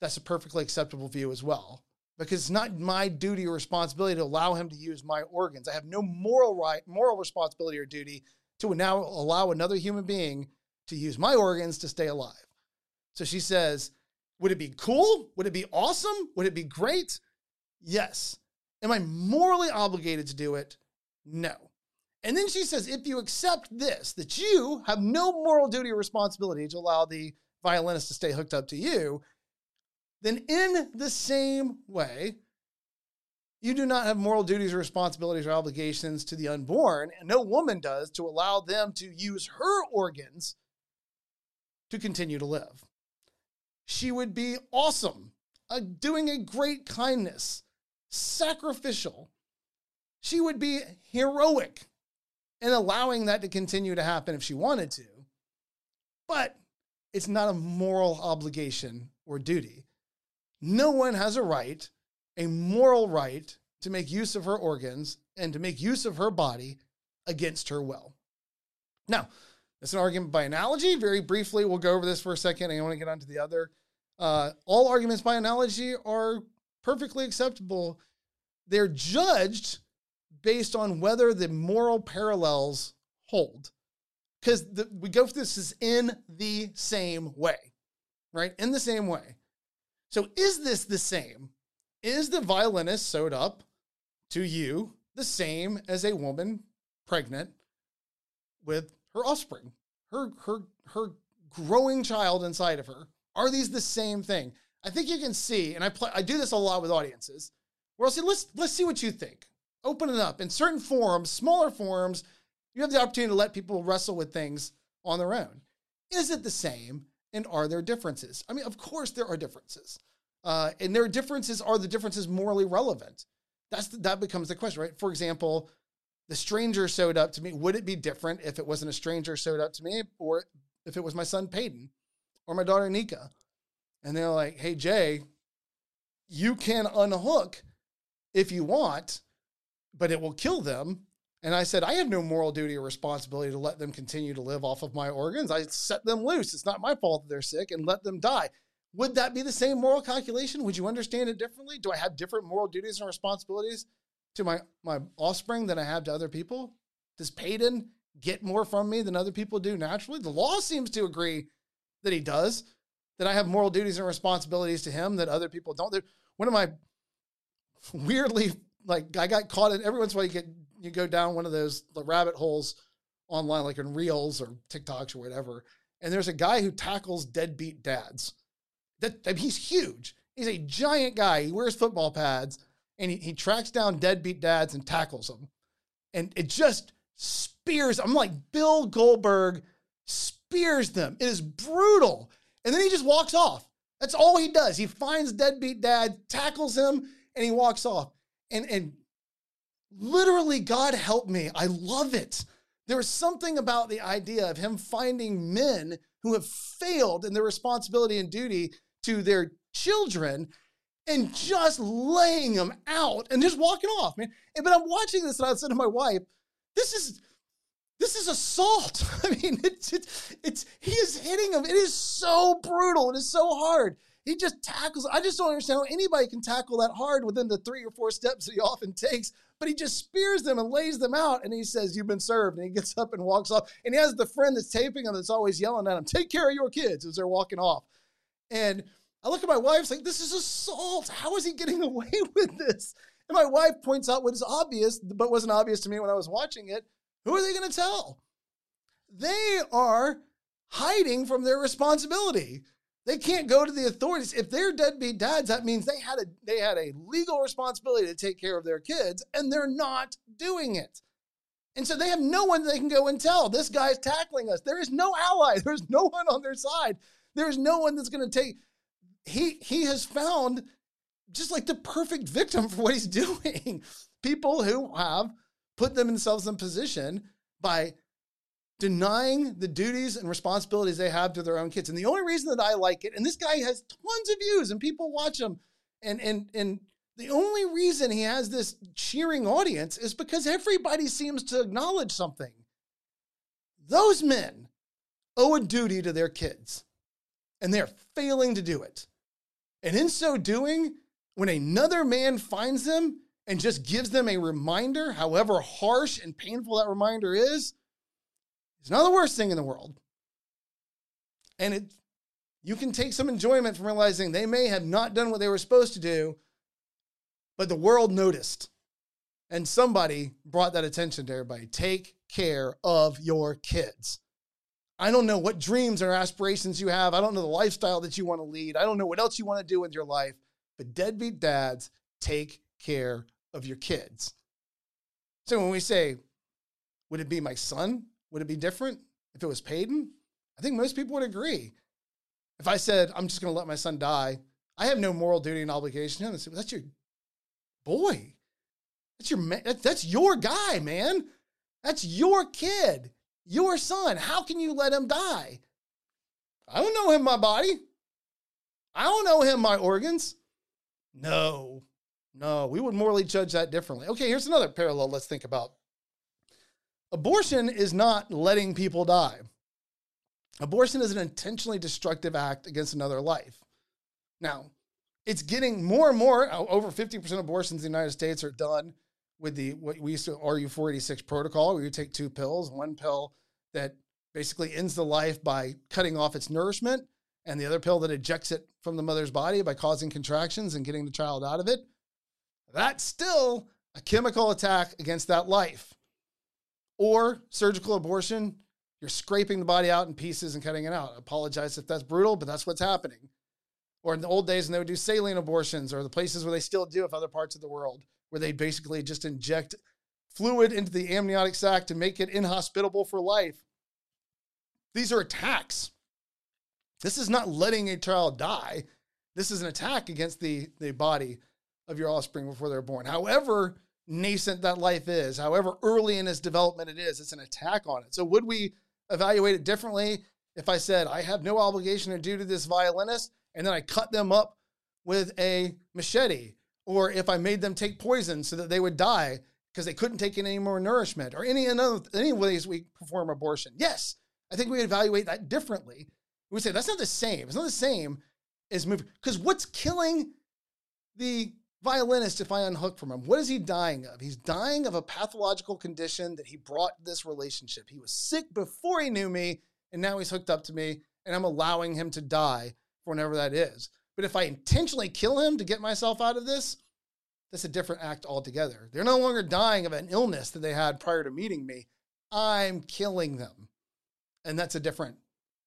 that's a perfectly acceptable view as well. Because it's not my duty or responsibility to allow him to use my organs. I have no moral right, moral responsibility or duty to now allow another human being to use my organs to stay alive. So she says, would it be cool? Would it be awesome? Would it be great? Yes. Am I morally obligated to do it? No. And then she says, if you accept this, that you have no moral duty or responsibility to allow the violinist to stay hooked up to you, then in the same way, you do not have moral duties or responsibilities or obligations to the unborn, and no woman does to allow them to use her organs to continue to live she would be awesome, uh, doing a great kindness, sacrificial. She would be heroic in allowing that to continue to happen if she wanted to. But it's not a moral obligation or duty. No one has a right, a moral right, to make use of her organs and to make use of her body against her will. Now, it's an argument by analogy. Very briefly, we'll go over this for a second. I want to get on to the other. Uh, all arguments by analogy are perfectly acceptable. They're judged based on whether the moral parallels hold. Because we go through this is in the same way, right? In the same way. So is this the same? Is the violinist sewed up to you the same as a woman pregnant with her offspring, her her her growing child inside of her. Are these the same thing? I think you can see, and I play, I do this a lot with audiences, where I'll say, let's let's see what you think. Open it up in certain forums, smaller forums. You have the opportunity to let people wrestle with things on their own. Is it the same? And are there differences? I mean, of course there are differences, uh, and their differences are the differences morally relevant. That's the, that becomes the question, right? For example, the stranger showed up to me. Would it be different if it wasn't a stranger showed up to me, or if it was my son Peyton, or my daughter Nika? And they're like, "Hey Jay, you can unhook if you want, but it will kill them." And I said, I have no moral duty or responsibility to let them continue to live off of my organs. I set them loose. It's not my fault that they're sick and let them die. Would that be the same moral calculation? Would you understand it differently? Do I have different moral duties and responsibilities to my my offspring than I have to other people? Does Peyton get more from me than other people do naturally? The law seems to agree that he does. That I have moral duties and responsibilities to him that other people don't. One of my weirdly like I got caught in every once in a while you get you go down one of those the rabbit holes online, like in Reels or TikToks or whatever, and there's a guy who tackles deadbeat dads. That, he's huge. He's a giant guy. He wears football pads and he, he tracks down deadbeat dads and tackles them. And it just spears. I'm like Bill Goldberg spears them. It is brutal. And then he just walks off. That's all he does. He finds deadbeat dad, tackles him, and he walks off. And and literally, God help me. I love it. There is something about the idea of him finding men who have failed in their responsibility and duty to their children and just laying them out and just walking off, man. But I'm watching this and I said to my wife, this is this is assault. (laughs) I mean, it's, it's, it's, he is hitting him. It is so brutal. It is so hard. He just tackles. I just don't understand how anybody can tackle that hard within the three or four steps that he often takes. But he just spears them and lays them out. And he says, You've been served. And he gets up and walks off. And he has the friend that's taping him that's always yelling at him, Take care of your kids as they're walking off. And I look at my wife, like, This is assault. How is he getting (laughs) away with this? And my wife points out what is obvious, but wasn't obvious to me when I was watching it. Who are they going to tell? They are hiding from their responsibility. They can't go to the authorities. If they're deadbeat dads, that means they had a they had a legal responsibility to take care of their kids, and they're not doing it. And so they have no one they can go and tell. This guy's tackling us. There is no ally. (laughs) There's no one on their side. There's no one that's going to take. He he has found just like the perfect victim for what he's (laughs) doing. People who have put themselves in position by denying the duties and responsibilities they have to their own kids. And the only reason that I like it, and this guy has tons of views and people watch him, and and and the only reason he has this cheering audience is because everybody seems to acknowledge something. Those men owe a duty to their kids, and they're failing to do it. And in so doing, when another man finds them and just gives them a reminder, however harsh and painful that reminder is, it's not the worst thing in the world. And it you can take some enjoyment from realizing they may have not done what they were supposed to do, but the world noticed. And somebody brought that attention to everybody. Take care of your kids. I don't know what dreams or aspirations you have. I don't know the lifestyle that you want to lead. I don't know what else you want to do with your life. But deadbeat dads, take care of your kids. So when we say, would it be my son? Would it be different if it was Peyton? I think most people would agree. If I said, I'm just going to let my son die, I have no moral duty and obligation to him. Say, that's your boy. That's your man. that's your guy, man. That's your kid, your son. How can you let him die? I don't know him my body. I don't know him my organs. No, no, we would morally judge that differently. Okay, here's another parallel let's think about. Abortion is not letting people die. Abortion is an intentionally destructive act against another life. Now, it's getting more and more, uh, over 50% of abortions in the United States are done with the what we used to RU 486 protocol, where you take two pills, one pill that basically ends the life by cutting off its nourishment, and the other pill that ejects it from the mother's body by causing contractions and getting the child out of it. That's still a chemical attack against that life. Or surgical abortion, you're scraping the body out in pieces and cutting it out. I apologize if that's brutal, but that's what's happening. Or in the old days, when they would do saline abortions, or the places where they still do if other parts of the world, where they basically just inject fluid into the amniotic sac to make it inhospitable for life. These are attacks. This is not letting a child die. This is an attack against the, the body of your offspring before they're born. However nascent that life is, however early in its development it is, it's an attack on it. So would we evaluate it differently if I said I have no obligation to do to this violinist and then I cut them up with a machete or if I made them take poison so that they would die because they couldn't take in any more nourishment or any other any ways we perform abortion. Yes, I think we evaluate that differently. We would say that's not the same. It's not the same as moving because what's killing the violinist, if I unhook from him, what is he dying of? He's dying of a pathological condition that he brought this relationship. He was sick before he knew me, and now he's hooked up to me, and I'm allowing him to die for whenever that is. But if I intentionally kill him to get myself out of this, that's a different act altogether. They're no longer dying of an illness that they had prior to meeting me. I'm killing them. And that's a different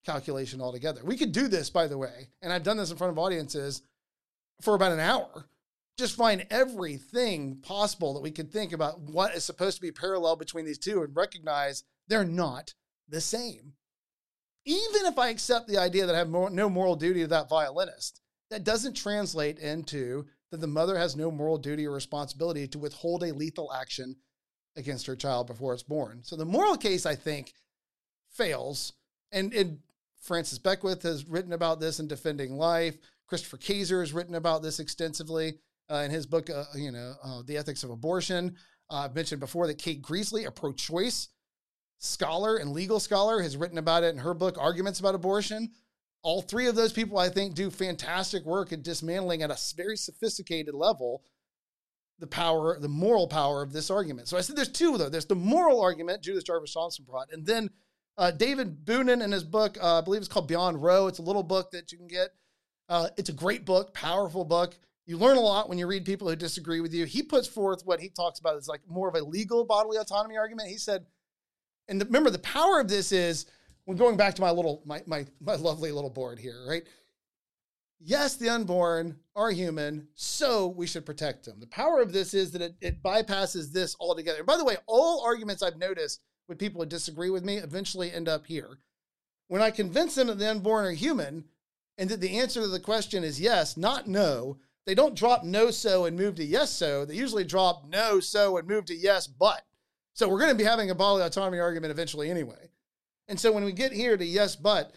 calculation altogether. We could do this, by the way, and I've done this in front of audiences for about an hour. Just find everything possible that we could think about what is supposed to be parallel between these two and recognize they're not the same. Even if I accept the idea that I have more, no moral duty to that violinist, that doesn't translate into that the mother has no moral duty or responsibility to withhold a lethal action against her child before it's born. So the moral case, I think, fails. And, and Francis Beckwith has written about this in Defending Life. Christopher Kaczor has written about this extensively uh, in his book, uh, you know, uh, The Ethics of Abortion. Uh, I've mentioned before that Kate Greasley, a pro-choice scholar and legal scholar, has written about it in her book, Arguments About Abortion. All three of those people, I think, do fantastic work at dismantling at a very sophisticated level the power, the moral power of this argument. So I said there's two, though. There's the moral argument Judith Jarvis Thomson brought, and then uh, David Boonin in his book, uh, I believe it's called Beyond Roe. It's a little book that you can get. Uh, it's a great book, powerful book. You learn a lot when you read people who disagree with you. He puts forth what he talks about is like more of a legal bodily autonomy argument. He said, and the, remember, the power of this is when going back to my little, my, my, my lovely little board here, right? Yes, the unborn are human, so we should protect them. The power of this is that it, it bypasses this altogether. By the way, all arguments I've noticed with people who disagree with me eventually end up here. When I convince them that the unborn are human and that the answer to the question is yes, not no, they don't drop no so and move to yes so. They usually drop no so and move to yes but. So we're going to be having a bodily autonomy argument eventually anyway. And so when we get here to yes but,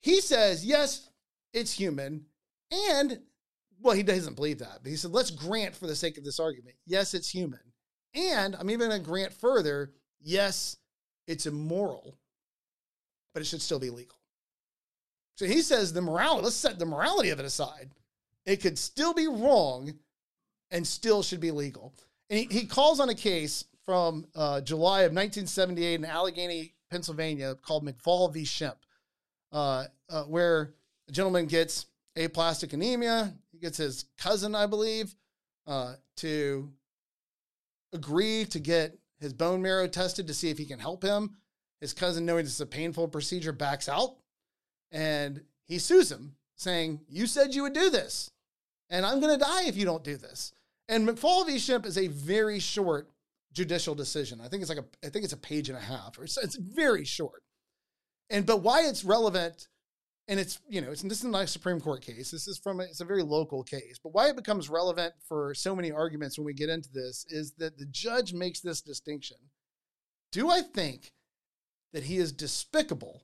he says yes, it's human. And well, he doesn't believe that, but he said, let's grant for the sake of this argument, yes, it's human. And I'm even going to grant further yes, it's immoral, but it should still be legal. So he says the morality, let's set the morality of it aside. It could still be wrong and still should be legal. And he, he calls on a case from uh, July of 1978 in Allegheny, Pennsylvania, called McFall v. Shimp, uh, uh, where a gentleman gets aplastic anemia. He gets his cousin, I believe, uh, to agree to get his bone marrow tested to see if he can help him. His cousin, knowing this is a painful procedure, backs out and he sues him, saying, You said you would do this, and I'm going to die if you don't do this. And McFall v. Shimp is a very short judicial decision. I think it's like a, I think it's a page and a half, or it's, it's very short. And but why it's relevant, and it's you know, it's this is not a Supreme Court case. This is from a, it's a very local case. But why it becomes relevant for so many arguments when we get into this is that the judge makes this distinction. Do I think that he is despicable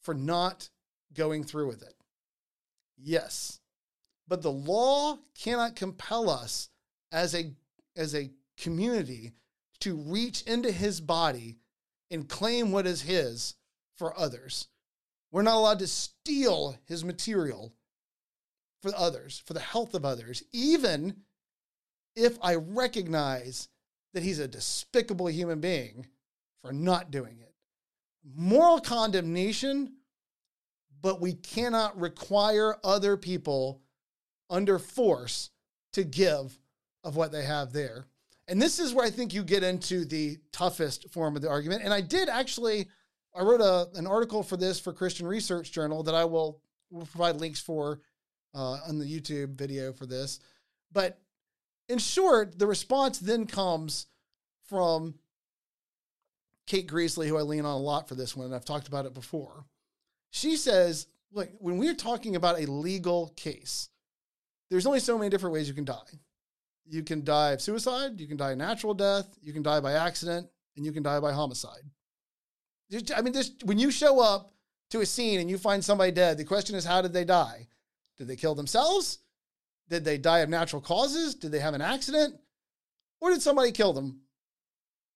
for not going through with it? Yes. But the law cannot compel us as a as a community to reach into his body and claim what is his for others. We're not allowed to steal his material for others, for the health of others, even if I recognize that he's a despicable human being for not doing it. Moral condemnation, but we cannot require other people under force to give of what they have there. And this is where I think you get into the toughest form of the argument. And I did actually, I wrote a, an article for this for Christian Research Journal that I will, will provide links for uh, on the YouTube video for this. But in short, the response then comes from Kate Greasley, who I lean on a lot for this one, and I've talked about it before. She says, look, when we're talking about a legal case, there's only so many different ways you can die. You can die of suicide, you can die of natural death, you can die by accident, and you can die by homicide. I mean, this, when you show up to a scene and you find somebody dead, the question is, how did they die? Did they kill themselves? Did they die of natural causes? Did they have an accident? Or did somebody kill them?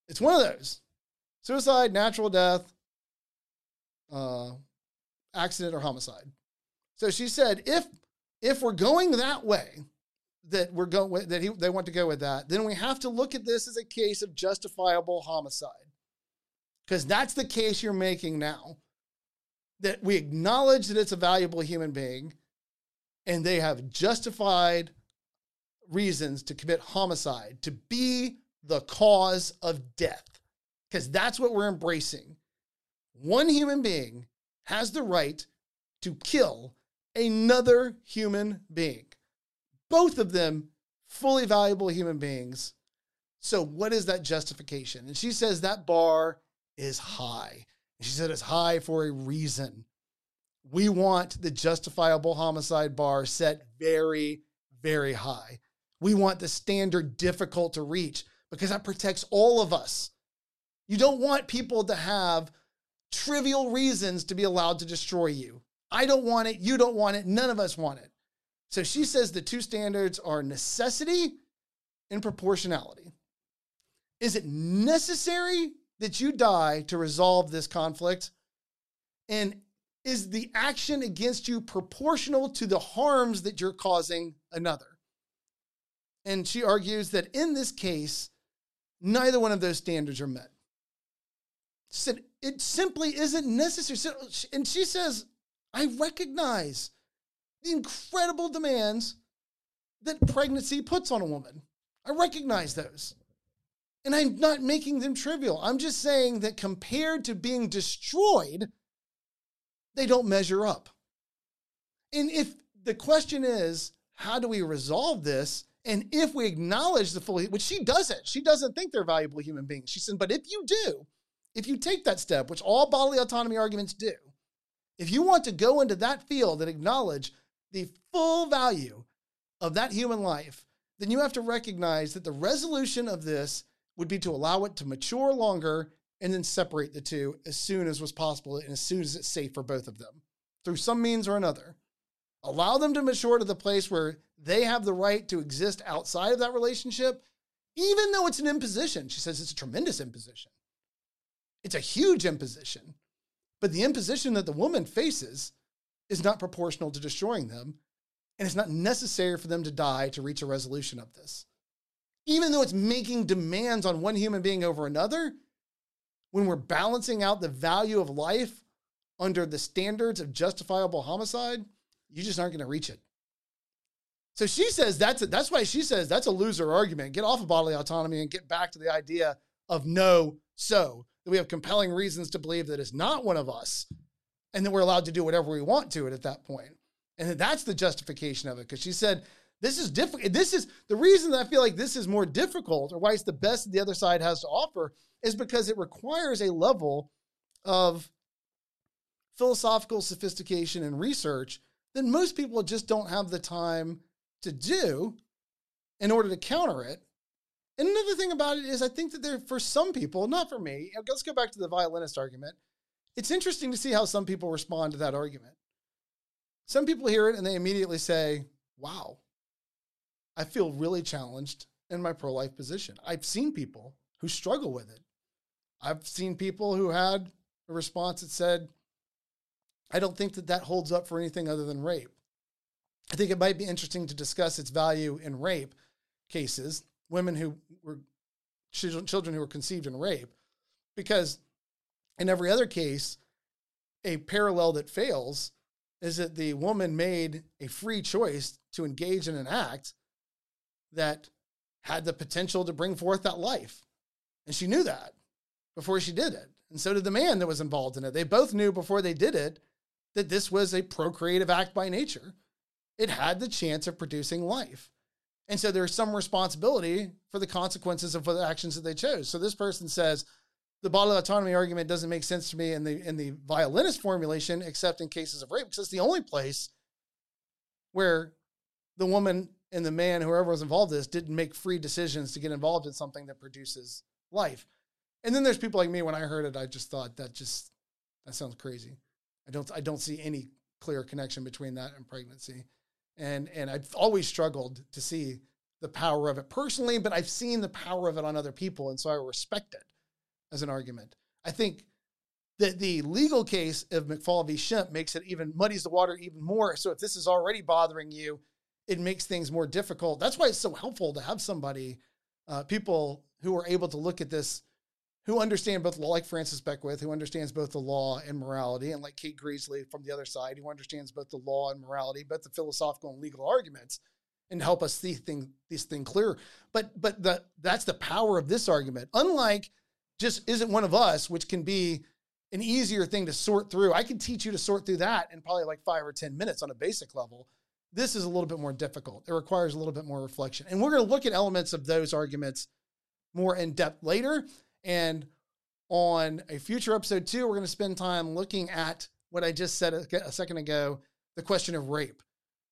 It's one of those suicide, natural death, uh, accident, or homicide. So she said, if if we're going that way, that we're going that he, they want to go with that, then we have to look at this as a case of justifiable homicide. Because that's the case you're making now. That we acknowledge that it's a valuable human being and they have justified reasons to commit homicide, to be the cause of death. Because that's what we're embracing. One human being has the right to kill another human being. Both of them fully valuable human beings. So, what is that justification? And she says that bar is high. She said it's high for a reason. We want the justifiable homicide bar set very, very high. We want the standard difficult to reach because that protects all of us. You don't want people to have trivial reasons to be allowed to destroy you. I don't want it. You don't want it. None of us want it. So she says the two standards are necessity and proportionality. Is it necessary that you die to resolve this conflict? And is the action against you proportional to the harms that you're causing another? And she argues that in this case, neither one of those standards are met. She said it simply isn't necessary. And she says, I recognize the incredible demands that pregnancy puts on a woman. I recognize those. And I'm not making them trivial. I'm just saying that compared to being destroyed, they don't measure up. And if the question is, how do we resolve this? And if we acknowledge the fully, which she doesn't, she doesn't think they're valuable human beings. She said, but if you do, if you take that step, which all bodily autonomy arguments do, if you want to go into that field and acknowledge the full value of that human life, then you have to recognize that the resolution of this would be to allow it to mature longer and then separate the two as soon as was possible and as soon as it's safe for both of them through some means or another. Allow them to mature to the place where they have the right to exist outside of that relationship, even though it's an imposition. She says it's a tremendous imposition. It's a huge imposition. But the imposition that the woman faces is not proportional to destroying them. And it's not necessary for them to die to reach a resolution of this. Even though it's making demands on one human being over another, when we're balancing out the value of life under the standards of justifiable homicide, you just aren't going to reach it. So she says that's a, that's why she says that's a loser argument. Get off of bodily autonomy and get back to the idea of no so that we have compelling reasons to believe that it's not one of us and that we're allowed to do whatever we want to it at that point. And that's the justification of it because she said this is difficult. This is the reason that I feel like this is more difficult or why it's the best the other side has to offer is because it requires a level of philosophical sophistication and research that most people just don't have the time to do in order to counter it. And another thing about it is, I think that there, for some people, not for me, let's go back to the violinist argument. It's interesting to see how some people respond to that argument. Some people hear it and they immediately say, Wow, I feel really challenged in my pro life position. I've seen people who struggle with it. I've seen people who had a response that said, I don't think that that holds up for anything other than rape. I think it might be interesting to discuss its value in rape cases, women who were children who were conceived in rape, because in every other case, a parallel that fails is that the woman made a free choice to engage in an act that had the potential to bring forth that life. And she knew that before she did it. And so did the man that was involved in it. They both knew before they did it that this was a procreative act by nature. It had the chance of producing life. And so there's some responsibility for the consequences of the actions that they chose. So this person says, the bodily autonomy argument doesn't make sense to me in the in the violinist formulation, except in cases of rape, because it's the only place where the woman and the man, whoever was involved in this, didn't make free decisions to get involved in something that produces life. And then there's people like me. When I heard it, I just thought that just that sounds crazy. I don't I don't see any clear connection between that and pregnancy. And and I've always struggled to see the power of it personally, but I've seen the power of it on other people, and so I respect it as an argument. I think that the legal case of McFall v. Shimp makes it even muddies the water even more. So if this is already bothering you, it makes things more difficult. That's why it's so helpful to have somebody, uh, people who are able to look at this, who understand both law, like Francis Beckwith, who understands both the law and morality, and like Kate Greasley from the other side, who understands both the law and morality, both the philosophical and legal arguments, and help us see thing, these things clearer. But but the that's the power of this argument. Unlike just isn't one of us, which can be an easier thing to sort through. I can teach you to sort through that in probably like five or 10 minutes on a basic level. This is a little bit more difficult. It requires a little bit more reflection. And we're going to look at elements of those arguments more in depth later. And on a future episode, too, we're going to spend time looking at what I just said a, a second ago the question of rape.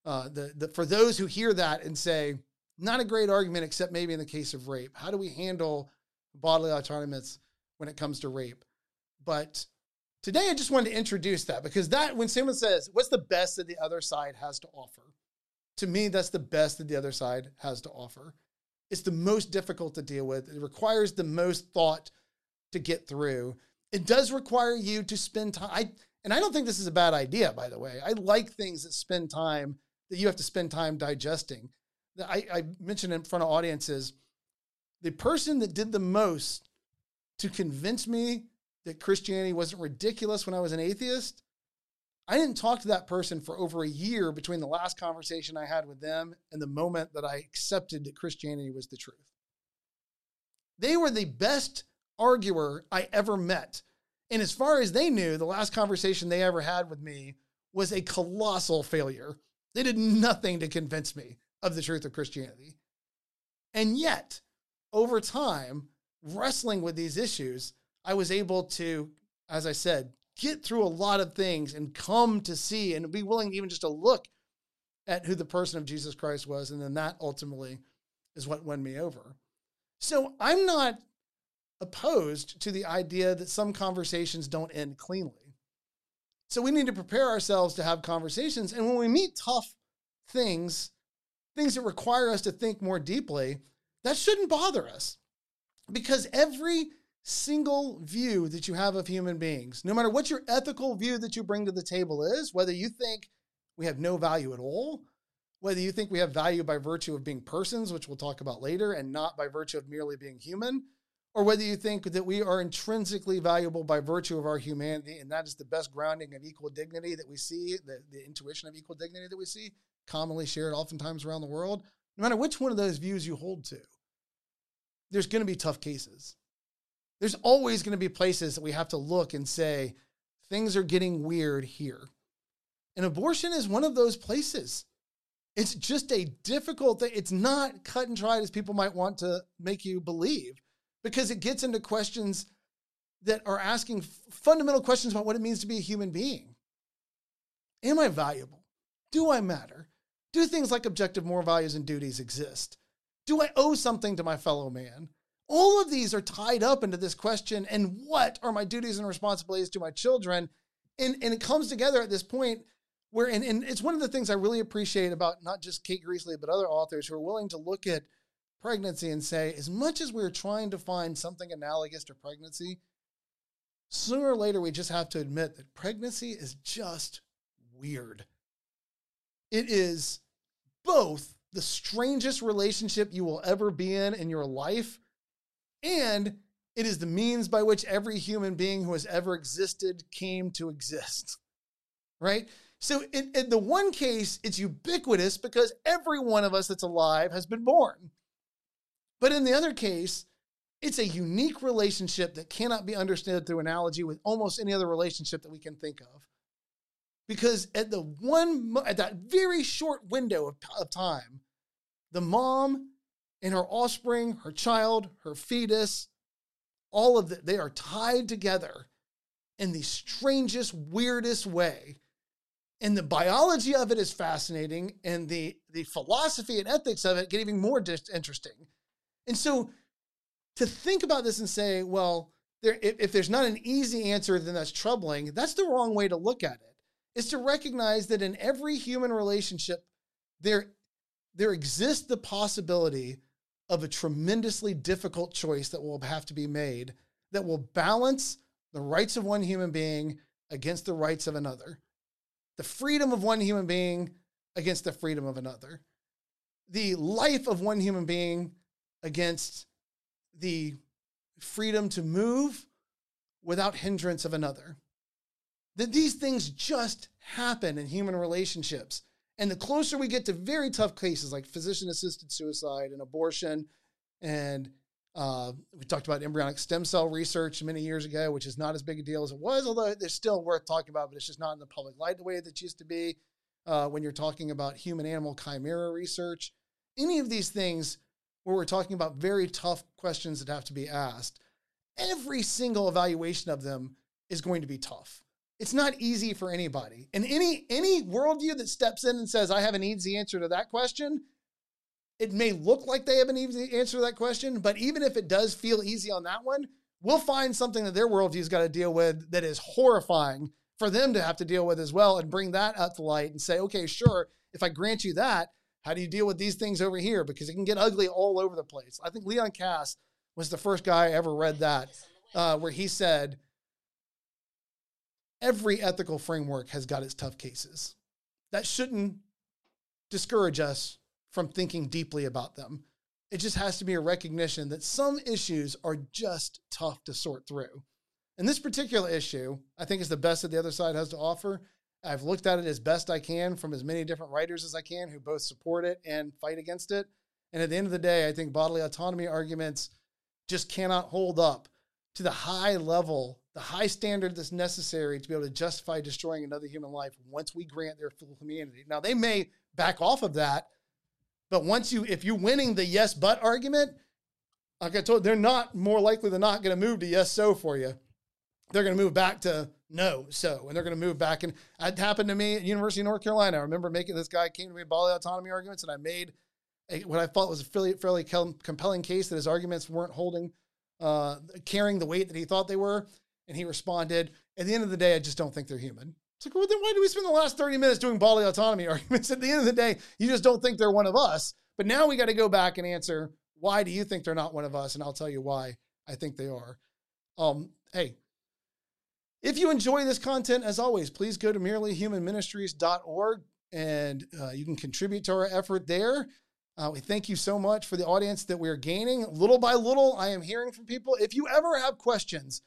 Uh, the, the, for those who hear that and say, not a great argument, except maybe in the case of rape, how do we handle bodily autonomous when it comes to rape? But today I just wanted to introduce that because that when someone says, What's the best that the other side has to offer? To me, that's the best that the other side has to offer. It's the most difficult to deal with. It requires the most thought to get through. It does require you to spend time. I, and I don't think this is a bad idea, by the way. I like things that spend time, that you have to spend time digesting. I, I mentioned in front of audiences the person that did the most to convince me that Christianity wasn't ridiculous when I was an atheist, I didn't talk to that person for over a year between the last conversation I had with them and the moment that I accepted that Christianity was the truth. They were the best arguer I ever met. And as far as they knew, the last conversation they ever had with me was a colossal failure. They did nothing to convince me of the truth of Christianity. And yet, over time, wrestling with these issues, I was able to, as I said, get through a lot of things and come to see and be willing even just to look at who the person of Jesus Christ was. And then that ultimately is what won me over. So I'm not opposed to the idea that some conversations don't end cleanly. So we need to prepare ourselves to have conversations. And when we meet tough things, things that require us to think more deeply, that shouldn't bother us because every single view that you have of human beings, no matter what your ethical view that you bring to the table is, whether you think we have no value at all, whether you think we have value by virtue of being persons, which we'll talk about later, and not by virtue of merely being human, or whether you think that we are intrinsically valuable by virtue of our humanity, and that is the best grounding of equal dignity that we see, the, the intuition of equal dignity that we see, commonly shared oftentimes around the world, no matter which one of those views you hold to, there's going to be tough cases there's always going to be places that we have to look and say, things are getting weird here. And abortion is one of those places. It's just a difficult thing. It's not cut and dried as people might want to make you believe because it gets into questions that are asking fundamental questions about what it means to be a human being. Am I valuable? Do I matter? Do things like objective moral values and duties exist? Do I owe something to my fellow man? All of these are tied up into this question and what are my duties and responsibilities to my children? And, and it comes together at this point where, and, and it's one of the things I really appreciate about not just Kate Greasley, but other authors who are willing to look at pregnancy and say, as much as we're trying to find something analogous to pregnancy, sooner or later we just have to admit that pregnancy is just weird. It is both the strangest relationship you will ever be in in your life and it is the means by which every human being who has ever existed came to exist. (laughs) Right? So, in, in, the one case, it's ubiquitous because every one of us that's alive has been born. But in the other case, it's a unique relationship that cannot be understood through analogy with almost any other relationship that we can think of. Because at the one, at that very short window of, of time, the mom and her offspring, her child, her fetus, all of that, they are tied together in the strangest, weirdest way. And the biology of it is fascinating, and the, the philosophy and ethics of it get even more dis- interesting. And so to think about this and say, well, there, if, if there's not an easy answer, then that's troubling, that's the wrong way to look at it. Is to recognize that in every human relationship, there, there exists the possibility of a tremendously difficult choice that will have to be made that will balance the rights of one human being against the rights of another, the freedom of one human being against the freedom of another. the life of one human being against the freedom to move without hindrance of another. That these things just happen in human relationships. And the closer we get to very tough cases like physician assisted suicide and abortion, and uh, we talked about embryonic stem cell research many years ago, which is not as big a deal as it was, although it's still worth talking about, but it's just not in the public light the way that it used to be uh, when you're talking about human animal chimera research. Any of these things where we're talking about very tough questions that have to be asked, every single evaluation of them is going to be tough. It's not easy for anybody. And any any worldview that steps in and says, I have an easy answer to that question, it may look like they have an easy answer to that question, but even if it does feel easy on that one, we'll find something that their worldview's got to deal with that is horrifying for them to have to deal with as well and bring that up to light and say, okay, sure, if I grant you that, how do you deal with these things over here? Because it can get ugly all over the place. I think Leon Kass was the first guy I ever read that, uh, where he said, every ethical framework has got its tough cases. That shouldn't discourage us from thinking deeply about them. It just has to be a recognition that some issues are just tough to sort through. And this particular issue, I think, is the best that the other side has to offer. I've looked at it as best I can from as many different writers as I can who both support it and fight against it. And at the end of the day, I think bodily autonomy arguments just cannot hold up to the high level, the high standard that's necessary to be able to justify destroying another human life once we grant their full humanity. Now, they may back off of that, but once you, if you're winning the yes, but argument, like I told, they're not more likely than not going to move to yes, so for you. They're going to move back to no, so, and they're going to move back. And it happened to me at University of North Carolina. I remember making this guy came to me bodily autonomy arguments, and I made a, what I thought was a fairly, fairly compelling case that his arguments weren't holding, uh, carrying the weight that he thought they were. And he responded, at the end of the day, I just don't think they're human. It's like, well, then why do we spend the last 30 minutes doing bodily autonomy (laughs) arguments? At the end of the day, you just don't think they're one of us. But now we got to go back and answer, why do you think they're not one of us? And I'll tell you why I think they are. Um, hey, if you enjoy this content, as always, please go to merelyhumanministries.org and uh, you can contribute to our effort there. Uh, we thank you so much for the audience that we're gaining. Little by little, I am hearing from people. If you ever have questions,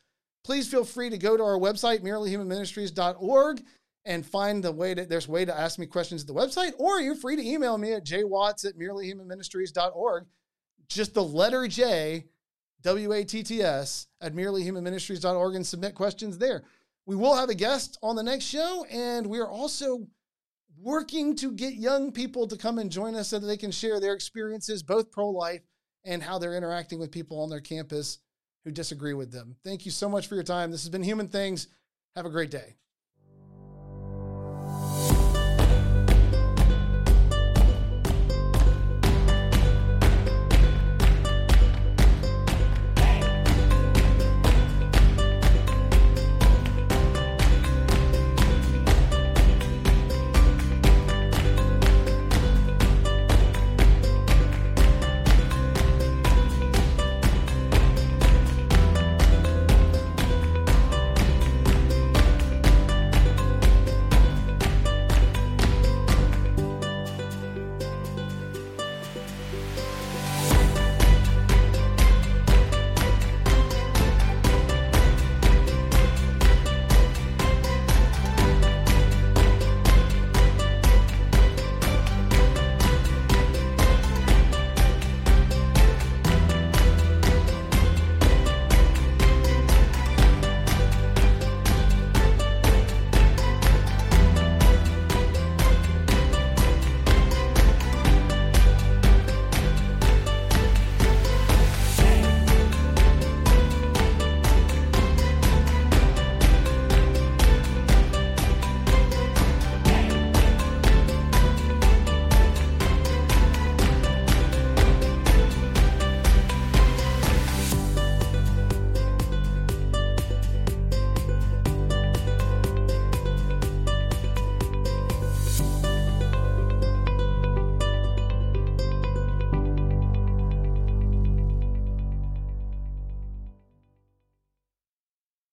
please feel free to go to our website, merelyhumanministries.org, and find the way that there's a way to ask me questions at the website, or you're free to email me at jwatts at merelyhumanministries.org. Just the letter J W A T T S, at merelyhumanministries.org and submit questions there. We will have a guest on the next show, and we are also working to get young people to come and join us so that they can share their experiences, both pro life and how they're interacting with people on their campus who disagree with them. Thank you so much for your time. This has been Human Things. Have a great day.